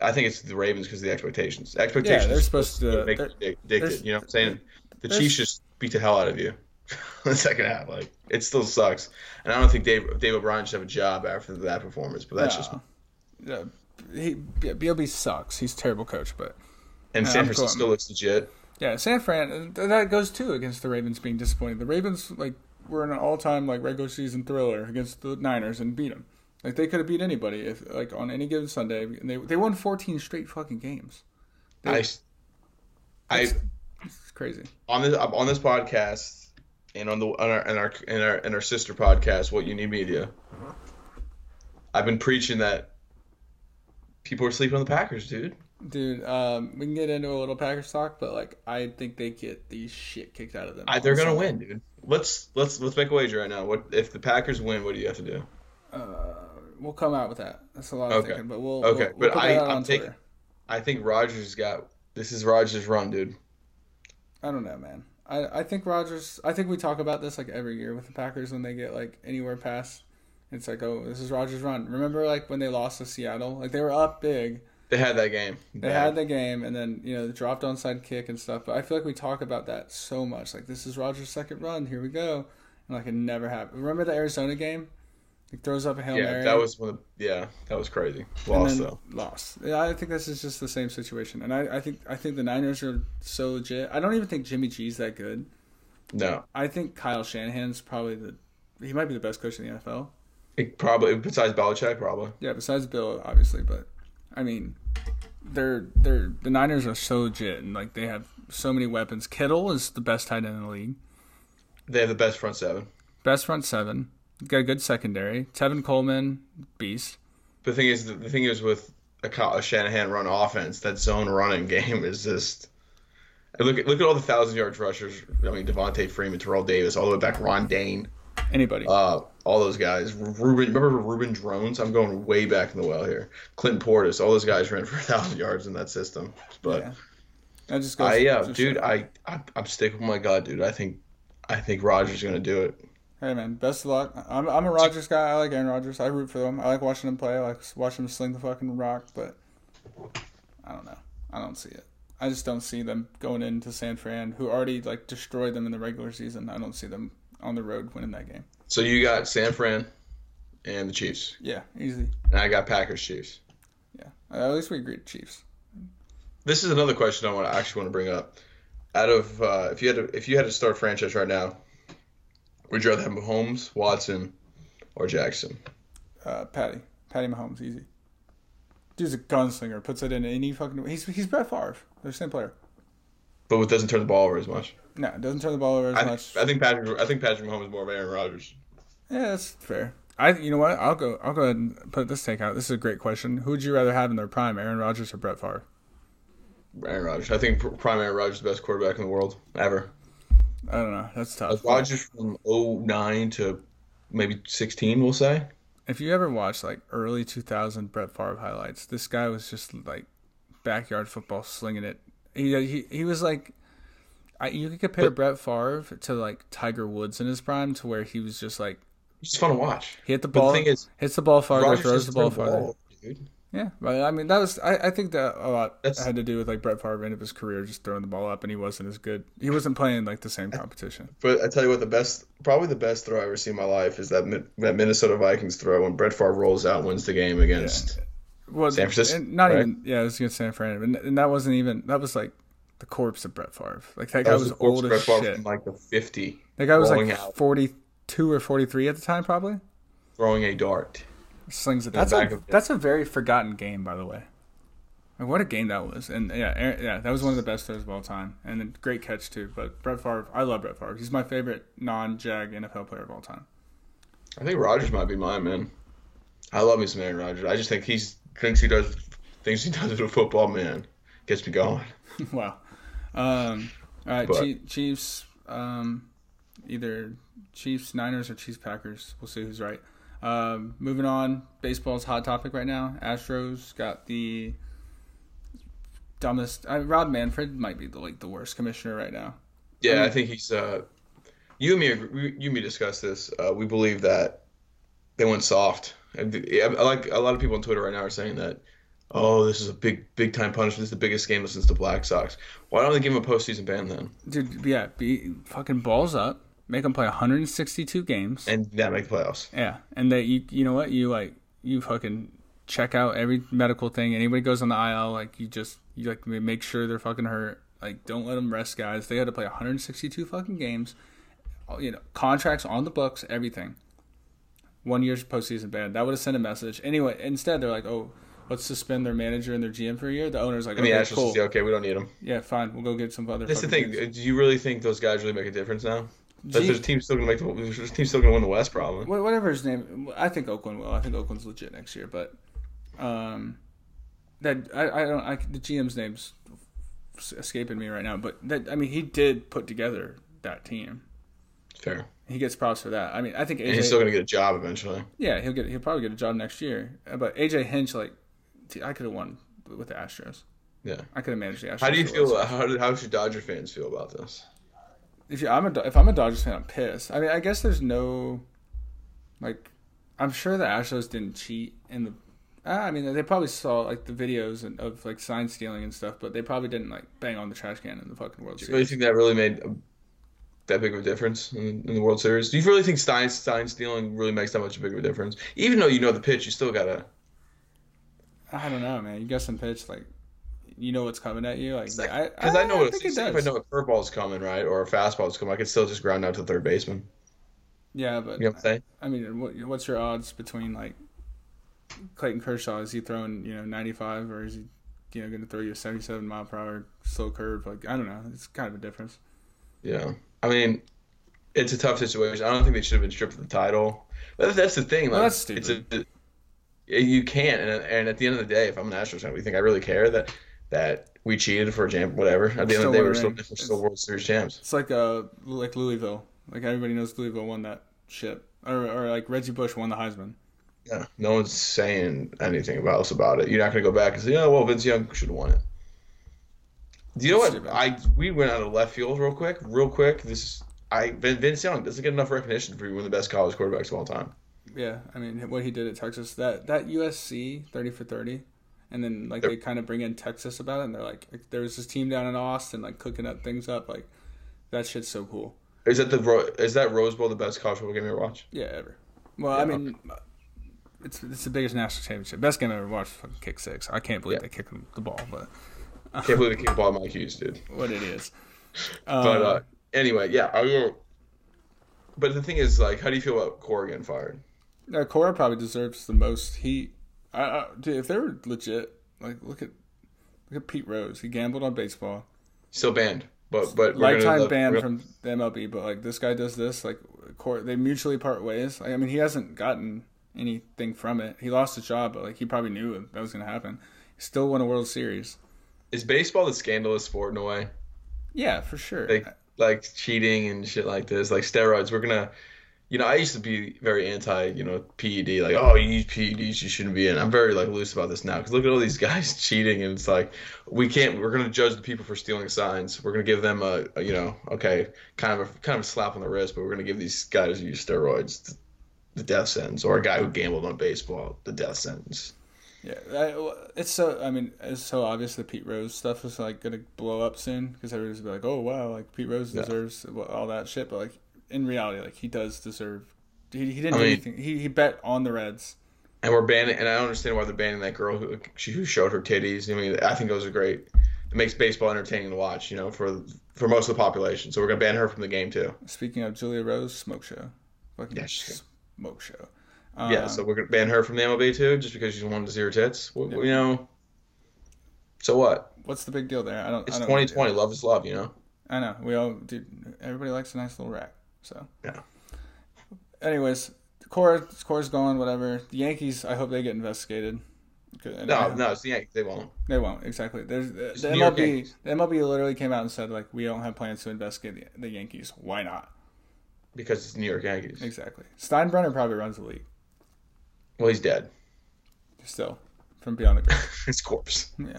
I think it's the Ravens because of the expectations. Expectations. Yeah, they're supposed to- make they're- you addicted. You know what I'm saying? The Chiefs just beat the hell out of you in the second half. Like it still sucks, and I don't think Dave Dave O'Brien should have a job after that performance. But that's just No. Yeah, he BLB sucks. He's a terrible coach, but and San Francisco looks legit. yeah, San Fran that goes too against the Ravens being disappointed. The Ravens like were in an all time like regular season thriller against the Niners and beat them. Like they could have beat anybody if like on any given Sunday. And they they won 14 straight fucking games. I, I It's crazy. on this on this podcast and on the on our and our and our and our sister podcast, what you need media. Uh-huh. I've been preaching that people are sleeping on the Packers, dude. Dude, um, we can get into a little Packers talk, but like I think they get the shit kicked out of them. I, they're gonna win, dude. Let's let's let's make a wager right now. What if the Packers win? What do you have to do? Uh, we'll come out with that. That's a lot of Okay. thinking, but we'll Okay, we'll, we'll but I- I'm taking- Twitter. I think Rodgers got this is Rodgers' run, dude. I don't know, man. I, I think Rodgers. I think we talk about this like every year with the Packers when they get like anywhere past. It's like, oh, this is Rodgers' run. Remember, like when they lost to Seattle, like they were up big. They had that game. They had the game, and then you know the dropped onside kick and stuff. But I feel like we talk about that so much. Like this is Rodgers' second run. Here we go, and like it never happened. Remember the Arizona game? He throws up a hail yeah, mary. that was one of yeah, that was crazy. Lost though. Lost. Yeah, I think this is just the same situation, and I, I think I think the Niners are so legit. I don't even think Jimmy G's that good. No, I think Kyle Shanahan's probably the he might be the best coach in the NFL. it probably besides Belichick, probably. Yeah, besides Bill, obviously, but I mean, they're they're the Niners are so legit and like they have so many weapons. Kittle is the best tight end in the league. They have the best front seven. Best front seven. Got a good secondary. Tevin Coleman, beast. The thing is, the, thing is with a, Kyle- a Shanahan run offense, that zone running game is just. Look at look at all the thousand yards rushers. I mean, Devonta Freeman, Terrell Davis, all the way back, Ron Dayne, Anybody. uh, all those guys. Reuben, remember Reuben Droughns? I'm going way back in the well here. Clinton Portis, all those guys ran for a thousand yards in that system. But yeah. That just goes. I, yeah, just dude, I, I I'm sticking with my god, dude. I think, I think Rodgers gonna do it. Hey man, best of luck. I'm I'm a Rodgers guy. I like Aaron Rodgers. I root for them. I like watching them play. I like watching them sling the fucking rock. But I don't know. I don't see it. I just don't see them going into San Fran, who already like destroyed them in the regular season. I don't see them on the road winning that game. So you got San Fran, and the Chiefs, Yeah, easy. and I got Packers Chiefs. Yeah, at least we agreed Chiefs. This is another question I want to actually want to bring up. Out of uh, if you had to if you had to start a franchise right now, would you rather have Mahomes, Watson, or Jackson? Uh, Patty, Patty Mahomes, easy. Dude's a gunslinger. Puts it in any fucking. He's he's Brett Favre. They're the same player. But it doesn't turn the ball over as much. No, doesn't turn the ball over as I, much. I think Patrick I think Patrick Mahomes is more of Aaron Rodgers. Yeah, that's fair. I, you know what? I'll go. I'll go ahead and put this take out. This is a great question. Who would you rather have in their prime, Aaron Rodgers or Brett Favre? Aaron Rodgers. I think pr- prime Aaron Rodgers is the best quarterback in the world ever. I don't know. That's tough. Rodgers from 09 to maybe 16, we'll say. If you ever watch like early 2000 Brett Favre highlights, this guy was just like backyard football slinging it. He he, he was like. I, you could compare But- Brett Favre to like Tiger Woods in his prime, to where he was just like He's fun to watch. He hit the But ball. the thing is, hits the ball farther, Rodgers throws the ball throw farther. ball, dude. Yeah, but I mean that was I, I think that a lot That's- had to do with like Brett Favre end of his career just throwing the ball up and he wasn't as good. He wasn't playing like the same competition. But I tell you what, the best, probably the best throw I ever seen in my life is that that Minnesota Vikings throw when Brett Favre rolls out wins the game against. Well, San Francisco, and not right? even yeah, it was against San Fran, and, and that wasn't even that was like the corpse of Brett Favre. Like that guy was, was, old Brett as Favre shit. from like the 50, That guy was like forty two or forty three at the time, probably. throwing a dart. Slings it. the That's a that's a very forgotten game, by the way. Like, what a game that was, and yeah, Aaron- yeah, that was one of the best throws of all time, and a great catch too. But Brett Favre, I love Brett Favre. He's my favorite non-Jag NFL player of all time. I think Rodgers might be mine, man. I love me man Rodgers. I just think he's thinks he does things he does with a football man. Gets me going. wow. Um, all right, But- Chiefs. Um, either Chiefs, Niners, or Chiefs, Packers. We'll see who's right. Um, moving on, baseball's hot topic right now. Astros got the dumbest. Uh, Rob Manfred might be the like the worst commissioner right now. Yeah, I think he's. Uh, you and me, you and me discussed this. Uh, we believe that they went soft. And I I like a lot of people on Twitter right now are saying that. Oh, this is a big, big time punishment. This is the biggest game since the Black Sox. Why don't they give him a postseason ban then? Dude, yeah, be fucking balls up. Make them play 162 games. And that make the playoffs. Yeah, and that you you know what you like you fucking check out every medical thing. Anybody goes on the IL, like you just you like make sure they're fucking hurt. Like don't let them rest, guys. They had to play 162 fucking games. You know, contracts on the books, everything. One year's postseason ban. That would have sent a message. Anyway, instead they're like, oh, let's suspend their manager and their GM for a year. The owner's like, And the okay, Astros cool. say, okay, we don't need him. Yeah, fine. We'll go get some other. That's the thing. Do you really think those guys really make a difference now? That Gee- there's a team still gonna make the there's a team still gonna win the West probably. Whatever his name. I think Oakland will. I think Oakland's legit next year, but um, that I, I don't. I, the GM's name's escaping me right now, but that I mean he did put together that team. Fair. He gets props for that. I mean, I think And he's still gonna get a job eventually. Yeah, he'll get. He'll probably get a job next year. But AJ Hinch, like, I could have won with the Astros. Yeah. I could have managed the Astros. How do you feel? How how should Dodger fans feel about this? If you, I'm a if I'm a Dodgers fan, I'm pissed. I mean, I guess there's no, like, I'm sure the Astros didn't cheat in the. ah, I mean, they probably saw like the videos and, of like sign stealing and stuff, but they probably didn't like bang on the trash can in the fucking World Series. Do you really think that really made a, that big of a difference in, in the World Series? Do you really think Stein Stein stealing really makes that much big of a difference? Even though you know the pitch, you still gotta. I don't know, man. You got some pitch like, you know what's coming at you, like Because I, I, know what it's, it if. I know a curveball's coming, right, or a fastball's coming, I could still just ground out to third baseman. Yeah, but You know what I'm saying? I mean, what, what's your odds between like Clayton Kershaw? Is he throwing you know 95 or is he you know going to throw you a 77 mile per hour slow curve? Like I don't know. It's kind of a difference. Yeah, I mean, it's a tough situation. I don't think they should have been stripped of the title. That, that's the thing. Like, Well, that's It's a, you can't, and, and at the end of the day, if I'm an Astros fan, we think I really care that that we cheated for a champ, whatever. At the end of the day, we're still, we're still World Series champs. It's like uh like Louisville. Like everybody knows Louisville won that shit. Or or like Reggie Bush won the Heisman. Yeah, no one's saying anything about us about it. You're not going to go back and say, oh well, Vince Young should have won it." Do you know what? Stupid. I we went out of left field real quick, real quick. This is I Vin- Vince Young doesn't get enough recognition for being one of the best college quarterbacks of all time. Yeah, I mean what he did at Texas. That that USC 30 for 30. And then like they kind of bring in Texas about it and they're like there was this team down in Austin like cooking up things up like that shit's so cool. Is that the is that Rose Bowl the best college football game you ever watched? Yeah, ever. Well, I Yeah, mean, it's it's the biggest national championship. Best game I ever watched. Fucking kick six. I can't believe Yeah. they kicked the ball, but I Can't believe they kicked the ball Mike Hughes, dude. what it is. But Uh, uh, anyway, yeah. I will. But the thing is, like, how do you feel about Cora getting fired? Uh, Cora probably deserves the most heat. I, I, dude, if they were legit, like look at look at Pete Rose. He gambled on baseball. Still banned, but but Lifetime gonna, ban we're from the MLB, but like this guy does this, like Cora, they mutually part ways. Like, I mean, he hasn't gotten anything from it. He lost his job, but like he probably knew that was going to happen. He still won a World Series. Is baseball the scandalous sport in a way? Yeah, for sure. Like like cheating and shit like this, like steroids. We're gonna, you know, I used to be very anti, you know, PED. Like, oh, you use PEDs, you shouldn't be in. I'm very like loose about this now because look at all these guys cheating, and it's like we can't. We're gonna judge the people for stealing signs. We're gonna give them a, a you know, okay, kind of a kind of a slap on the wrist, but we're gonna give these guys who use steroids the death sentence, or a guy who gambled on baseball, the death sentence. Yeah, it's so. I mean, it's so obvious that Pete Rose stuff is like gonna blow up soon because everybody's gonna be like, "Oh wow, like Pete Rose Yeah. deserves all that shit." But like in reality, like he does deserve. He, he didn't I do mean- anything. He he bet on the Reds. And we're banning, and I don't understand why they're banning that girl who she who showed her titties. I mean, I think those are great. It makes baseball entertaining to watch, you know, for for most of the population. So we're gonna ban her from the game too. Speaking of Julia Rose, smoke show, fucking Yeah, she's smoke show. yeah, Um, so we're gonna ban her from the MLB too, just because she wanted to see her tits. Well, You know, so what? what's the big deal there? I don't. It's I don't 2020. Love is love, you know. I know. We all, dude. Everybody likes a nice little rack. So. Yeah. Anyways, the core, core's going. Whatever. The Yankees. I hope they get investigated. No, no, it's the Yankees. They won't. They won't exactly. There's the, the MLB. The MLB literally came out and said like we don't have plans to investigate the, the Yankees. Why not? because it's New York Yankees. Exactly. Steinbrenner probably runs the league Well, he's dead. still from beyond the grave. His corpse. yeah.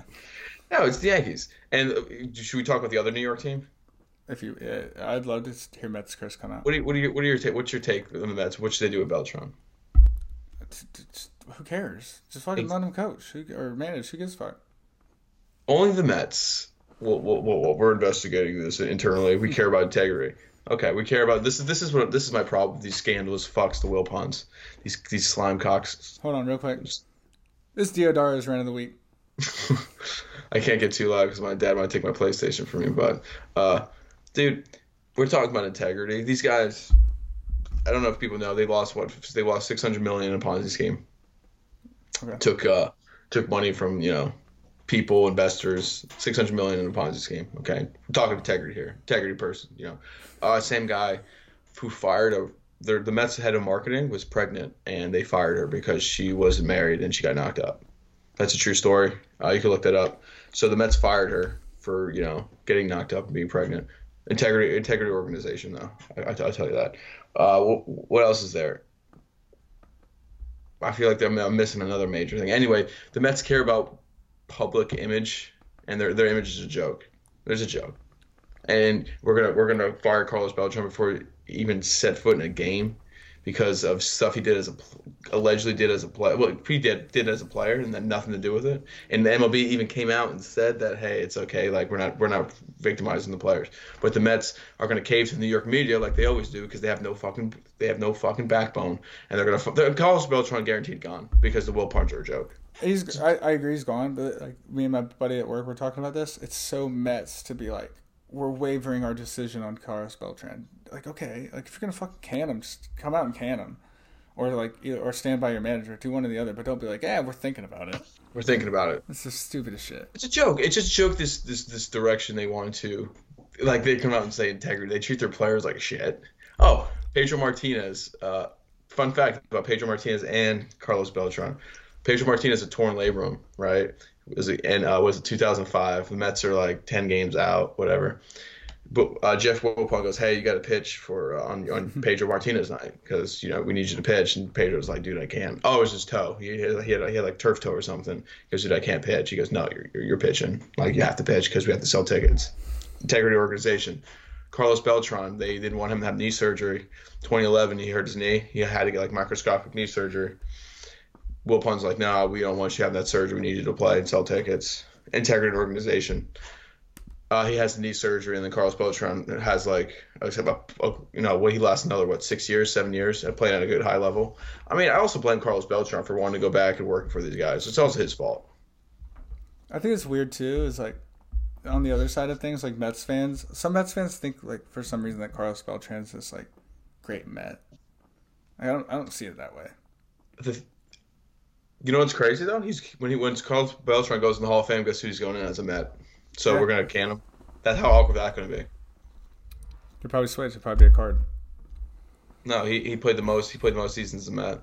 No, it's the Yankees. And uh, should we talk about the other New York team? If you, yeah, I'd love to hear Mets Chris come out. What do you, what do you, what are your ta- what's your take on the Mets? What should they do with Beltran? T- t- t- Who cares? Just fucking let him coach who, or manage. Who gives a fuck? Only the Mets. Well, well, well, we're investigating this internally. We care about integrity. Okay, we care about this. Is this is what this is my problem these scandalous fucks, the Wilpons, these these slime cocks. Hold on, real quick. This Diodara is rant of the week. I can't get too loud because my dad might take my PlayStation from me. But, uh, dude, we're talking about integrity. These guys, I don't know if people know they lost what they lost six hundred million in a Ponzi scheme. Okay. Took uh took money from you know people, investors, six hundred million in a Ponzi scheme. Okay, we're talking integrity here, integrity person. You know, uh, same guy who fired a. The, the Mets head of marketing was pregnant, and they fired her because she wasn't married and she got knocked up. That's a true story. Uh, you can look that up. So the Mets fired her for you know getting knocked up and being pregnant. Integrity, integrity organization though. I, tell you that. Uh, what, what else is there? I feel like I'm, I'm missing another major thing. Anyway, the Mets care about public image, and their their image is a joke. There's a joke, and we're gonna we're gonna fire Carlos Beltran before he even set foot in a game because of stuff he did as a allegedly did as a player. Well, he did did as a player, and then nothing to do with it. And the MLB even came out and said that hey, it's okay. Like we're not we're not victimizing the players. But the Mets are going to cave to the New York media like they always do because they have no fucking they have no fucking backbone, and they're gonna Carlos Beltran guaranteed gone because the Will Puncher joke. He's. I, I agree. He's gone. But like me and my buddy at work were talking about this. It's so Mets to be like we're wavering our decision on Carlos Beltran. Like okay, like if you're gonna fucking can him, just come out and can him, or like or stand by your manager. Do one or the other. But don't be like, yeah, we're thinking about it. We're thinking about it. It's the stupidest shit. It's a joke. It's just a joke. This this this direction they want to, like they come out and say integrity. They treat their players like shit. Oh, Pedro Martinez. Uh, fun fact about Pedro Martinez and Carlos Beltran. Pedro Martinez a torn labrum, right? Was it and uh, was it 2005? The Mets are like 10 games out, whatever. But uh, Jeff Wilpon goes, "Hey, you got to pitch for uh, on on Pedro Martinez night because you know we need you to pitch." And Pedro's like, "Dude, I can't." Oh, it was his toe. He had, he had, he had like turf toe or something. He goes, "Dude, I can't pitch." He goes, "No, you're you're, you're pitching. Like you have to pitch because we have to sell tickets." Integrity organization. Carlos Beltran, they didn't want him to have knee surgery. 2011, he hurt his knee. He had to get like microscopic knee surgery. Wilpon's like, "No, we don't want you to have that surgery. We need you to play and sell tickets." Integrity organization. Uh, he has knee surgery, and then Carlos Beltran has like, except a, a, you know, what he lasts another what six years, seven years, and playing at a good high level. I mean, I also blame Carlos Beltran for wanting to go back and working for these guys. It's also his fault. I think it's weird too. Is like on the other side of things, like Mets fans. Some Mets fans think like for some reason that Carlos Beltran's this like great Met. I don't. I don't see it that way. The, you know what's crazy though? He's when he when Carlos Beltran goes in the Hall of Fame, guess who he's going in as a Met? So Yeah. we're gonna can him. That's how awkward that's gonna be. Could probably switch. It'd probably be a card. No, he, he played the most. He played the most seasons as a Met.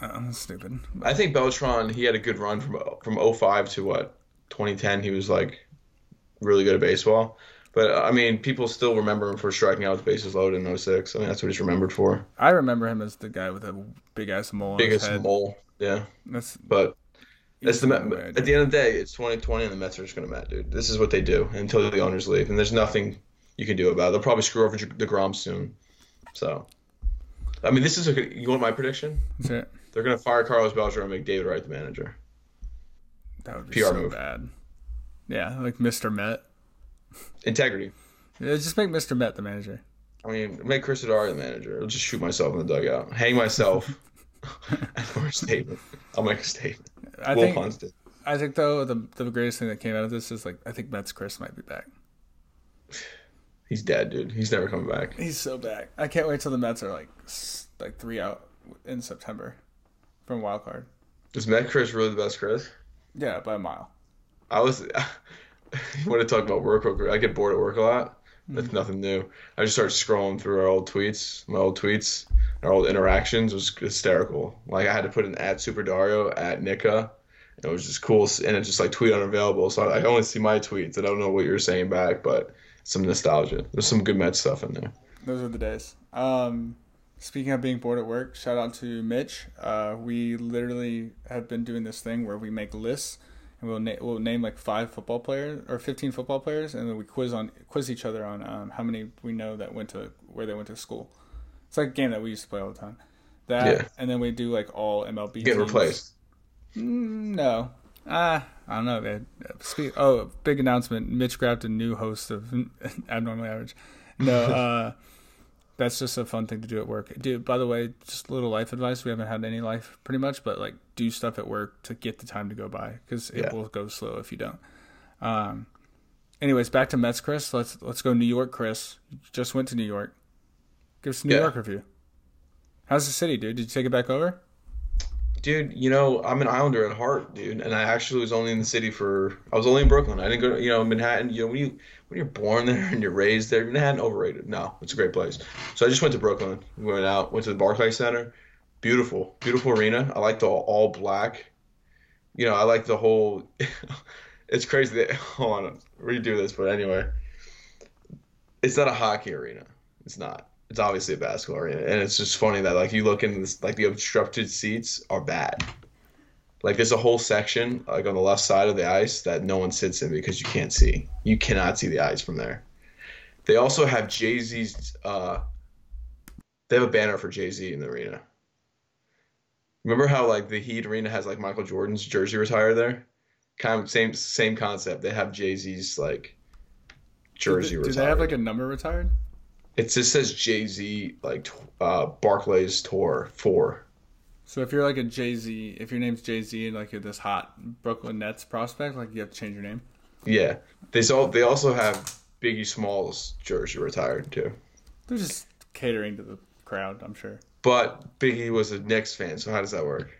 Uh, that's stupid. I think Beltran he had a good run from from 05 to what 2010. He was like really good at baseball. But uh, I mean, people still remember him for striking out with bases loaded in 06. I mean, that's what he's remembered for. I remember him as the guy with a big ass mole on his Biggest mole. Yeah. That's But that's the Met. At the end of the day, it's 2020, and the Mets are just going to Met, dude. This is what they do until the owners leave, and there's nothing you can do about it. They'll probably screw over deGrom soon. So I mean, this is a you want my prediction? That's it. They're gonna fire Carlos Belcher and make David Wright the manager. That would be PR so move. bad. Yeah, like Mr. Met. Integrity. Yeah, just make Mr. Met the manager. I mean, make Chris Adari the manager. I'll just shoot myself in the dugout, hang myself for a statement. I'll make a statement. I Will think. I think though the the greatest thing that came out of this is like I think Mets Chris might be back. He's dead, dude. He's never coming back. He's so back. I can't wait till the Mets are like like three out in September from wild card. Is Matt Chris really the best Chris? Yeah, by a mile. I was. you want to talk about work? real quick? I get bored at work a lot. That's nothing new. I just started scrolling through our old tweets, my old tweets, our old interactions. It was hysterical. Like I had to put an at Super Dario at Nika. It was just cool, and it's just like tweet unavailable. So I I only see my tweets. and I don't know what you're saying back, but some nostalgia. There's some good Met stuff in there. Those are the days. Um, speaking of being bored at work, shout out to Mitch. Uh, we literally have been doing this thing where we make lists and we'll na- we'll name like five football players or fifteen football players, and then we quiz on quiz each other on um, how many we know that went to where they went to school. It's like a game that we used to play all the time. That Yeah. and then we do like all MLB. Get teams. replaced. Mm, no. Ah, I don't know, man. Oh, big announcement! Mitch grabbed a new host of abnormally Average. No, uh, that's just a fun thing to do at work. Dude, by the way, just a little life advice. We haven't had any life pretty much, but like do stuff at work to get the time to go by because it Yeah. will go slow if you don't. Um. Anyways, back to Mets, Chris. Let's let's go New York, Chris. Just went to New York. Give us a New Yeah. York review. How's the city, dude? Did you take it back over? Dude, you know, I'm an Islander at heart, dude, and I actually was only in the city for I was only in Brooklyn. I didn't go to, you know, Manhattan, you know, when you when you're born there and you're raised there, Manhattan overrated. No, it's a great place. So I just went to Brooklyn. We went out, went to the Barclays Center. Beautiful, beautiful arena. I like the all, all black. You know, I like the whole it's crazy that hold on, redo this, but anyway. It's not a hockey arena. It's not. It's obviously a basketball arena, and it's just funny that like you look in this, like the obstructed seats are bad. Like there's a whole section like on the left side of the ice that no one sits in because you can't see. You cannot see the ice from there. They also have Jay Z's. Uh, they have a banner for Jay Z in the arena. Remember how like the Heat arena has like Michael Jordan's jersey retired there? Kind of same same concept. They have Jay Z's like jersey Do, they- do they have like a number retired? It just says Jay Z like uh, Barclays Tour four. So if you're like a Jay Z, if your name's Jay Z and like you're this hot Brooklyn Nets prospect, like you have to change your name. Yeah, they all they also have Biggie Smalls jersey retired too. They're just catering to the crowd, I'm sure. But Biggie was a Knicks fan, so how does that work?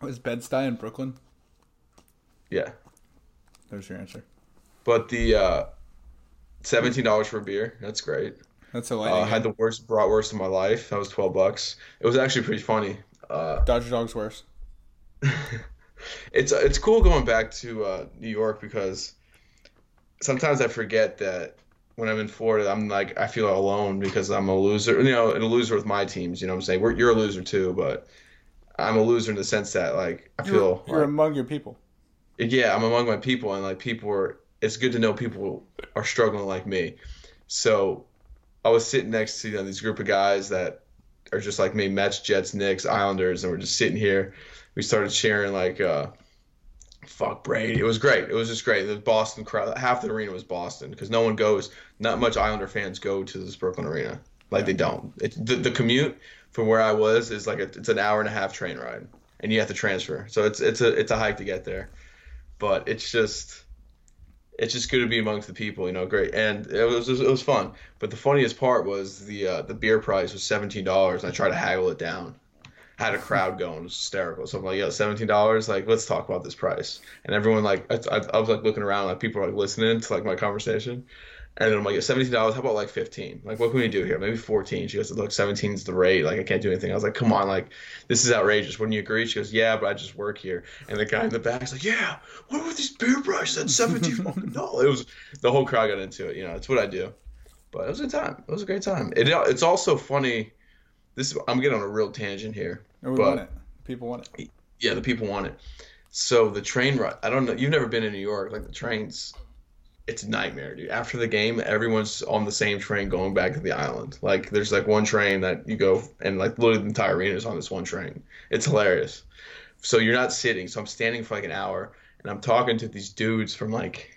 Was Bed-Stuy in Brooklyn? Yeah, There's your answer. but the uh, seventeen dollars for a beer, that's great. That's a Uh. I had the worst bratwurst of my life. That was twelve bucks. It was actually pretty funny. Uh, Dodger Dog's worse. it's it's cool going back to uh, New York because sometimes I forget that when I'm in Florida, I'm like I feel alone because I'm a loser. You know, and a loser with my teams. You know what I'm saying? We're, you're a loser too, but I'm a loser in the sense that like I You're, feel you're like- among your people. yeah, I'm among my people, and like people are. It's good to know people are struggling like me. So I was sitting next to you know, these group of guys that are just like me: Mets, Jets, Knicks, Islanders, and we're just sitting here. We started cheering like, uh, "Fuck Brady!" It was great. It was just great. The Boston crowd, half the arena was Boston because no one goes. Not much Islander fans go to this Brooklyn arena. Like they don't. It, the the commute from where I was is like a, it's an hour and a half train ride, and you have to transfer. So it's it's a it's a hike to get there but it's just it's just good to be amongst the people, you know. Great, and it was it was fun. But the funniest part was the uh, the beer price was seventeen dollars, and I tried to haggle it down. Had a crowd going, it was hysterical. So I'm like, yeah, seventeen dollars, like let's talk about this price. And everyone like, I, I, I was like looking around, like people like listening to like my conversation. And then I'm like, seventeen dollars. How about like fifteen? Like, what can we do here? Maybe fourteen. She goes, look, 17's the rate. Like, I can't do anything. I was like, come on, like, this is outrageous. Wouldn't you agree? She goes, yeah, but I just work here. And the guy in the back's like, yeah, what were these beer prices at seventeen fucking dollars? It was the whole crowd got into it. You know, it's what I do. But it was a good time. It was a great time. It, it's also funny. This I'm getting on a real tangent here. And we But- want it. People want it. Yeah, the people want it. So the train ride. I don't know. You've never been in New York. Like the trains, it's a nightmare, dude. After the game, everyone's on the same train going back to the island. Like there's like one train that you go and like literally the entire arena is on this one train. It's hilarious. So you're not sitting. So I'm standing for like an hour and I'm talking to these dudes from like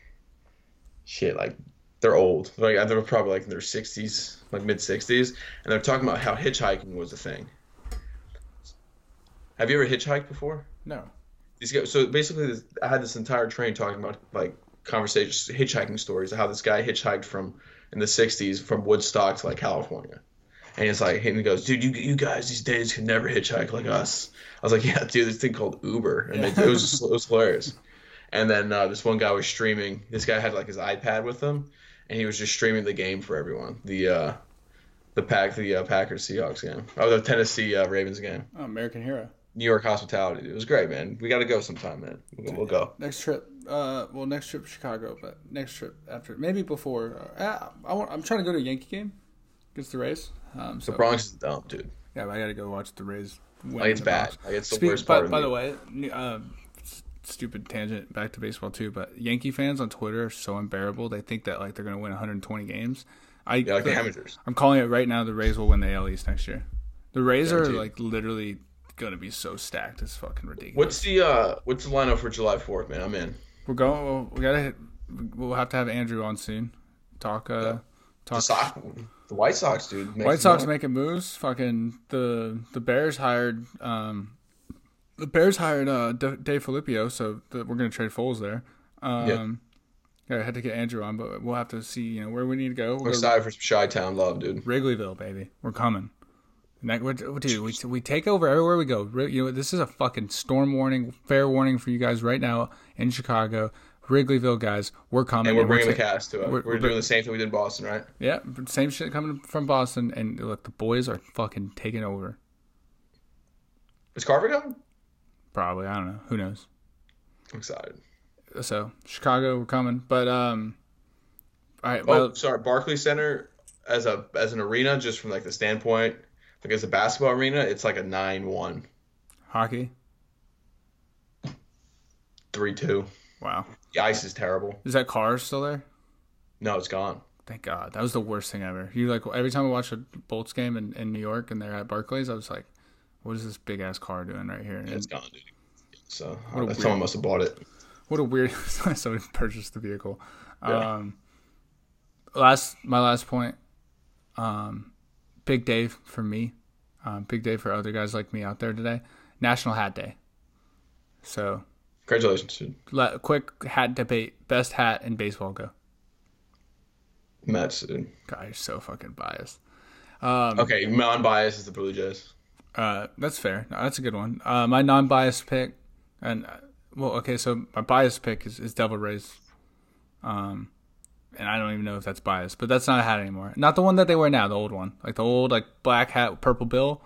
shit, like they're old. Like they're probably like in their 60s, like mid 60s, and they're talking about how hitchhiking was a thing. Have you ever hitchhiked before? No. These guys, so basically, I had this entire train talking about like conversations, hitchhiking stories of how this guy hitchhiked from in the '60s from Woodstock to like California, and it's like, and he goes, "Dude, you you guys these days can never hitchhike like us." I was like, "Yeah, dude, this thing called Uber," and it, it was just, it was hilarious. And then uh, this one guy was streaming. This guy had like his iPad with him, and he was just streaming the game for everyone. The uh, the pack, the uh, Packers Seahawks game, oh, the Tennessee uh, Ravens game. Oh, American Hero. New York hospitality. dude. It was great, man. We got to go sometime, man. We'll, we'll go. Next trip, uh, well, next trip Chicago, but next trip after, maybe before. Uh, I want, I'm trying to go to a Yankee game against the Rays. Um, so The Bronx is dumb, dude. yeah, I got to go watch the Rays. Win Like it's bad. Like it's the Speak- worst by, part of by the way, um, stupid tangent back to baseball too, but Yankee fans on Twitter are so unbearable. They think that like they're gonna win 120 games. I Yeah, like the amateurs. I'm calling it right now. The Rays will win the AL East next year. The Rays are Guaranteed. like literally gonna be so stacked. It's fucking ridiculous. What's the uh what's the lineup for July fourth, man? I'm in. We're going. Well, we gotta. We'll have to have Andrew on soon. Talk. Uh, The talk. Sox, the White Sox, dude. White Sox making moves. Fucking the the Bears hired. Um, the Bears hired uh, D- DeFilippo, so the, we're gonna trade Foles there. Um, yeah. I had to get Andrew on, but we'll have to see. You know where we need to go. We'll go excited for some Chi Town love, dude. Wrigleyville, baby. We're coming. We're, dude, we, we take over everywhere we go. You know, this is a fucking storm warning, fair warning for you guys right now in Chicago. Wrigleyville, guys, we're coming. And we're bringing the ta- cast to it. we're- We're, we're- doing the same thing we did in Boston, right? Yeah, same shit coming from Boston, and look, the boys are fucking taking over. Is Carver coming? Probably, I don't know. Who knows? I'm excited. So Chicago, we're coming. But um, all right. Oh, Well, sorry, Barclays Center as a as an arena, just from like the standpoint, like as a basketball arena, it's like a nine one, hockey. three two. Wow, The ice is terrible. is that car still there? No, it's gone. Thank God. That was the worst thing ever. You like every time I watch a Bolts game in, in New York and they're at Barclays, I was like, what is this big ass car doing right here? And It's gone, dude. So What uh, someone must have bought it. what a weird somebody purchased the vehicle. Yeah. Um, last my last point. Um, big day for me. Um, big day for other guys like me out there today. National Hat Day. So, Congratulations, dude. let, quick hat debate. Best hat in baseball. Go. Mets, dude. God, you're so fucking biased. Um, Okay, non-biased is the Blue Jays. Uh, that's fair. No, that's a good one. Uh, my non-biased pick, and uh, well, okay, so my biased pick is, is Devil Rays. Um, and I don't even know if that's biased, but that's not a hat anymore. Not the one that they wear now, the old one, like the old like black hat, purple bill,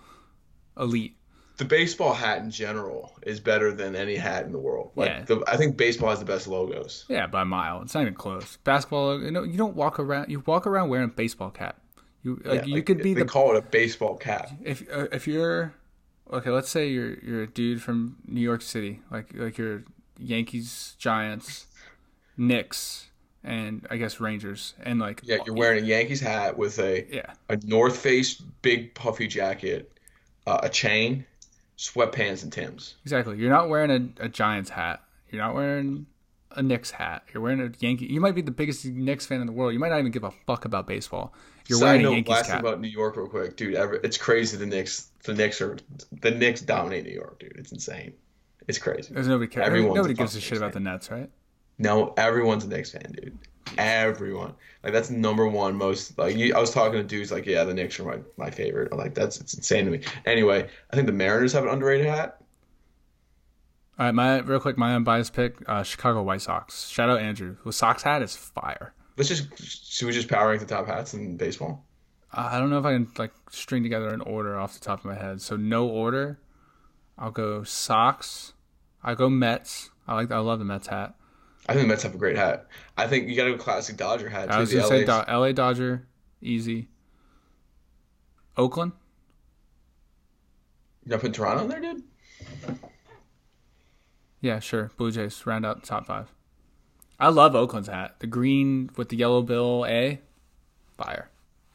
elite. The baseball hat in general is better than any hat in the world. Like Yeah. the, I think baseball has the best logos. Yeah, by a mile. It's not even close. Basketball, you know, you don't walk around. You walk around wearing a baseball cap. You like Yeah, you like, could be They the call it a baseball cap. if uh, if you're okay, let's say you're you're a dude from New York City, like like you're Yankees, Giants, Knicks, and I guess Rangers, and like Yeah, you're wearing a Yankees hat with a yeah, a North Face big puffy jacket, uh, a chain, sweatpants, and Tim's. exactly. You're not wearing a, a Giants hat. You're not wearing a Knicks hat. You're wearing a Yankee. You might be the biggest Knicks fan in the world. You might not even give a fuck about baseball. You're Side wearing a note, Yankees last thing cap. about New York, real quick, dude. It's crazy. The Knicks, the Knicks are the Knicks dominate New York, dude. It's insane. It's crazy. There's nobody cares. Everyone's Nobody gives a shit about the. Nets, right? No, everyone's a Knicks fan, dude. Everyone. Like that's number one most. Like you, I was talking to dudes like, yeah, the Knicks are my, my favorite. I'm like that's it's insane to me. Anyway, I think the Mariners have an underrated hat. All right, my real quick, my unbiased pick: uh, Chicago White Sox. Shout out Andrew. The Sox hat is fire. Let's just should we just power rank the top hats in baseball? Uh, I don't know if I can like string together an order off the top of my head. So no order. I'll go Sox. I go Mets. I like. I love the Mets hat. I think the Mets have a great hat. I think you got to go classic Dodger hat. I was The gonna say Do- L.A. Dodger, easy. Oakland. You gonna put Toronto in there, dude? Yeah, sure. Blue Jays round out top five. I love Oakland's hat. The green with the yellow bill A. Fire.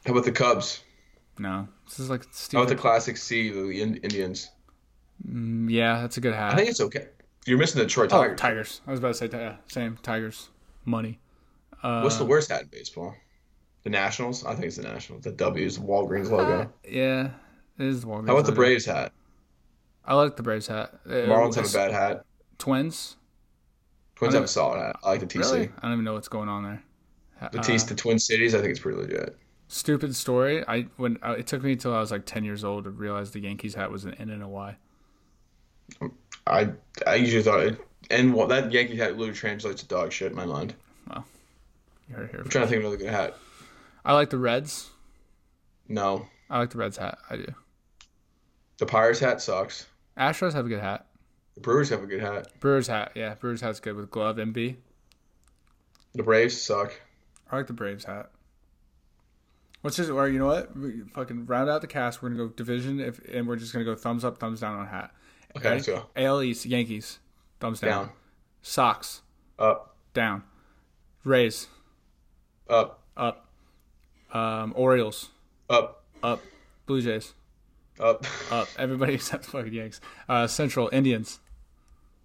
How about the Cubs? No. This is like How about the classic C, the Indians? Mm, yeah, that's a good hat. I think it's okay. You're missing the Detroit oh, Tigers. Tigers. I was about to say, yeah, same. Tigers. Money. Uh, What's the worst hat in baseball? The Nationals? I think it's the Nationals. The W is the Walgreens logo. Yeah, it is the Walgreens. How about the. Braves hat? I like the Braves hat. Uh, Marlins have a bad hat. Twins. Twins have a solid hat. I like the TC. Really? I don't even know what's going on there. The Uh, the Twin Cities, I think it's pretty legit. stupid story. I when uh, it took me until I was like ten years old to realize the Yankees hat was an N and a Y. I I usually thought it, and well, that Yankee hat literally translates to dog shit in my mind. You heard it here I'm trying to think of another good hat. I like the Reds. No, I like the Reds hat. I do. the Pirates hat sucks. Astros have a good hat. The Brewers have a good hat. Brewers hat. Yeah, Brewers hat's good with glove MB. The Braves suck. I like the Braves hat. Let's just, or you know what? We fucking round out the cast. We're gonna go division, if and we're just gonna go thumbs up, thumbs down on hat. Okay, let's go. AL East Yankees, thumbs down. Down, Sox up, down. Rays up, up. Um, Orioles up, up. Blue Jays up. up. Everybody except the fucking Yanks. Uh, Central Indians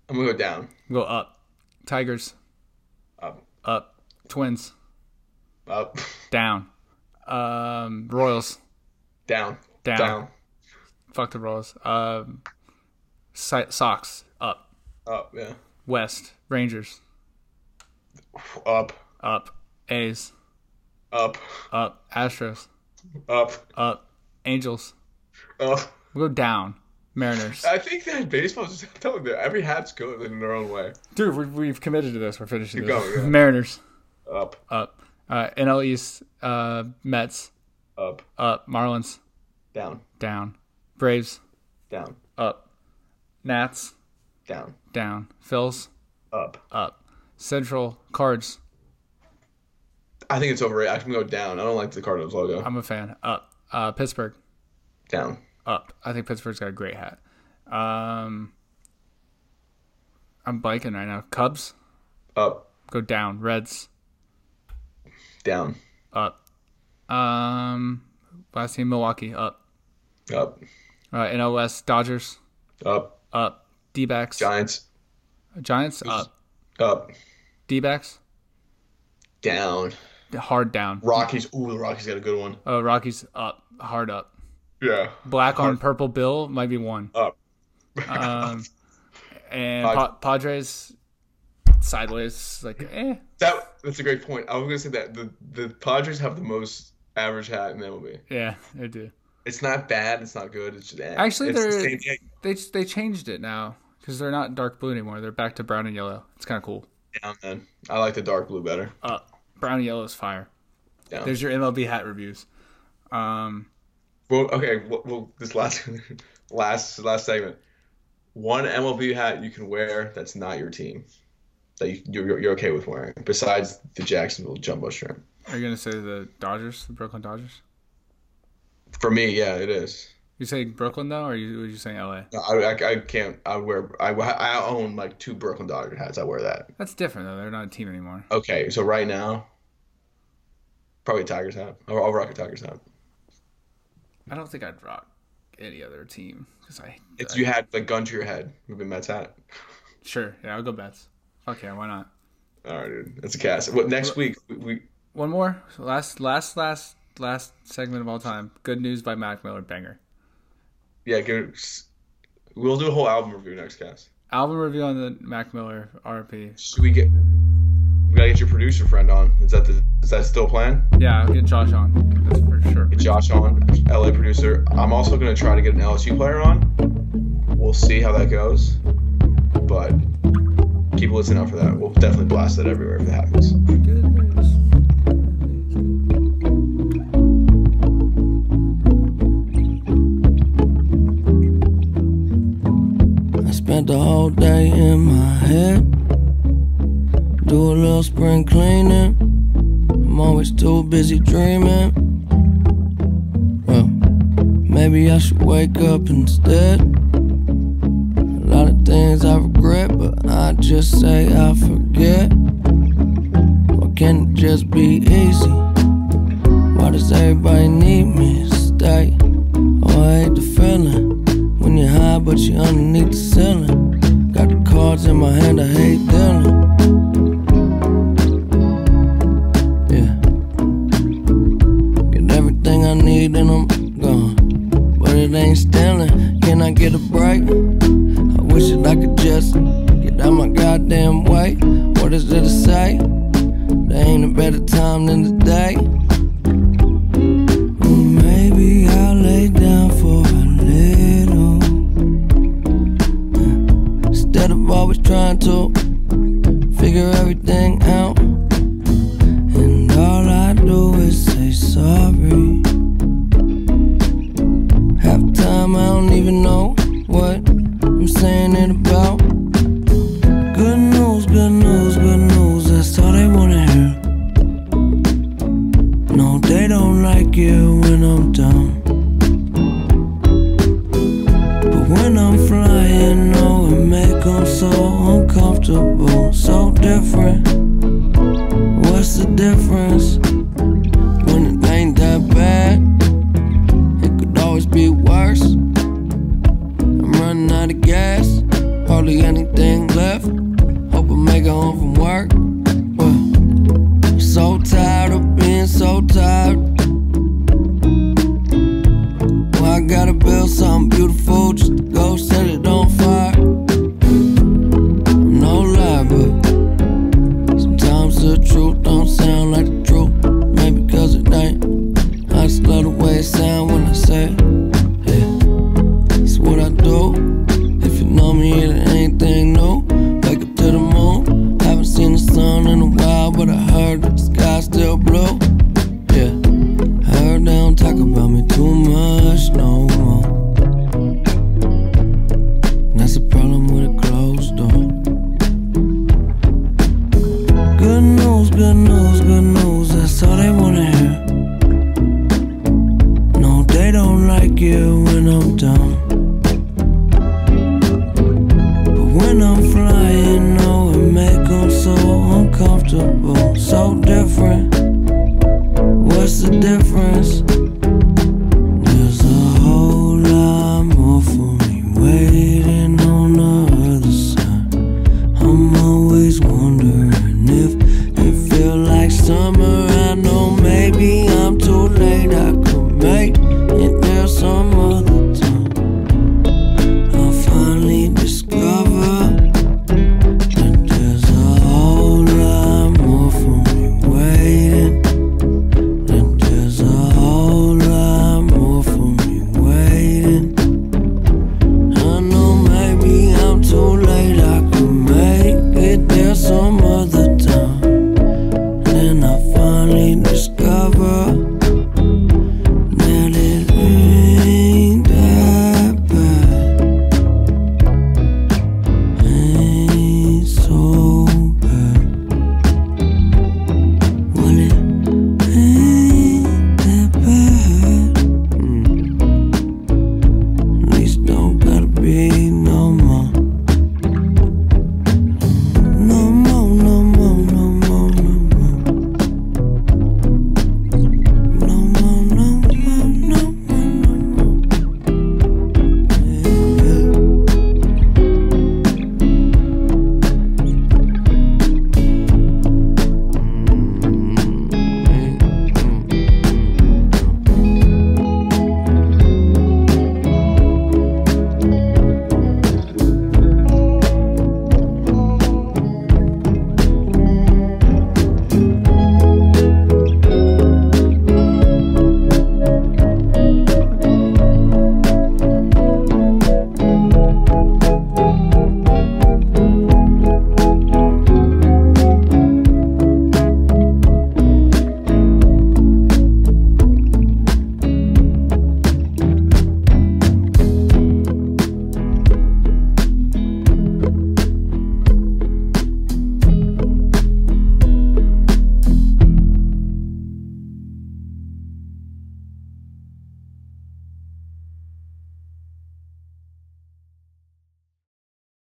I'm gonna go down, go up. Tigers up, up. Twins up, down. Um, Royals down, down. down, Fuck the Royals. Um, Sox up. up, yeah, West Rangers up, up. A's up, up. Astros up, up. Angels up. we'll go down. Mariners. I think that baseball is just telling that every hat's good in their own way. Dude, we've, we've committed to this. We're finishing Keep this. going, yeah. Mariners Up, up. Uh, NL East uh, Mets up, up. Marlins down, down. Braves down, up. Nats down, down. Phils up. up. Central Cards. I think it's overrated. I can go down. I don't like the Cardinals logo. I'm a fan. Up. Uh, Pittsburgh Down, up. I think Pittsburgh's got a great hat. Um, I'm biking right now. Cubs up, go down. Reds down, up. Um, last team Milwaukee up. up, Uh, NL West Dodgers up. Up. D-backs Giants, Giants up. up, D-backs down. hard down. Rockies. Ooh, the Rockies got a good one. Uh, Rockies up. Hard up. Yeah, Black on purple bill might be one. up. Um, and pa- Padres sideways like eh. That that's a great point. I was gonna say that the the Padres have the most average hat in MLB. Yeah, they do. It's not bad. It's not good. It's just eh. Actually, it's the they're- same thing. They they changed it now because they're not dark blue anymore. They're back to brown and yellow. It's kind of cool. down. Then I like the dark blue better. Up. Brown and yellow is fire. Down. There's your MLB hat reviews. Um, Well, okay. Well, well this last last last segment. One MLB hat you can wear that's not your team that you, you're you're okay with wearing besides the Jacksonville jumbo shrimp. are you gonna say the Dodgers, the Brooklyn Dodgers? For me, yeah, it is. You saying Brooklyn though, or are you, were you saying LA? No, I, I, I can't. I wear. I, I own like two Brooklyn Dodger hats. I wear that. That's different though. They're not a team anymore. Okay, so right now, probably a Tigers hat. I'll, I'll rock a Tigers hat. I don't think I'd rock any other team because I. If you had the gun to your head, maybe Mets hat. Sure, yeah, I'll go Mets. Fuck yeah, why not? All right, dude. It's a cast. What next week? We, we One more last last last last segment of all time. Good news by Mac Miller banger. yeah, give, we'll do a whole album review next cast. Album review on the Mac Miller RP. Should we get? We gotta get your producer friend on. Is that the? Is that still plan? Yeah, I'll get Josh on. That's for sure. Get Josh on, LA producer. I'm also gonna try to get an LSU player on. We'll see how that goes, but keep listening out for that. We'll definitely blast that everywhere if it happens. the whole day in my head. Do a little spring cleaning. I'm always too busy dreaming. Well, maybe I should wake up instead. A lot of things I regret, but I just say I forget. Why can't it just be easy? Why does everybody need me to stay? Oh, I hate the feeling. When you're high, but you're underneath the ceiling. Got the cards in my hand, I hate dealing.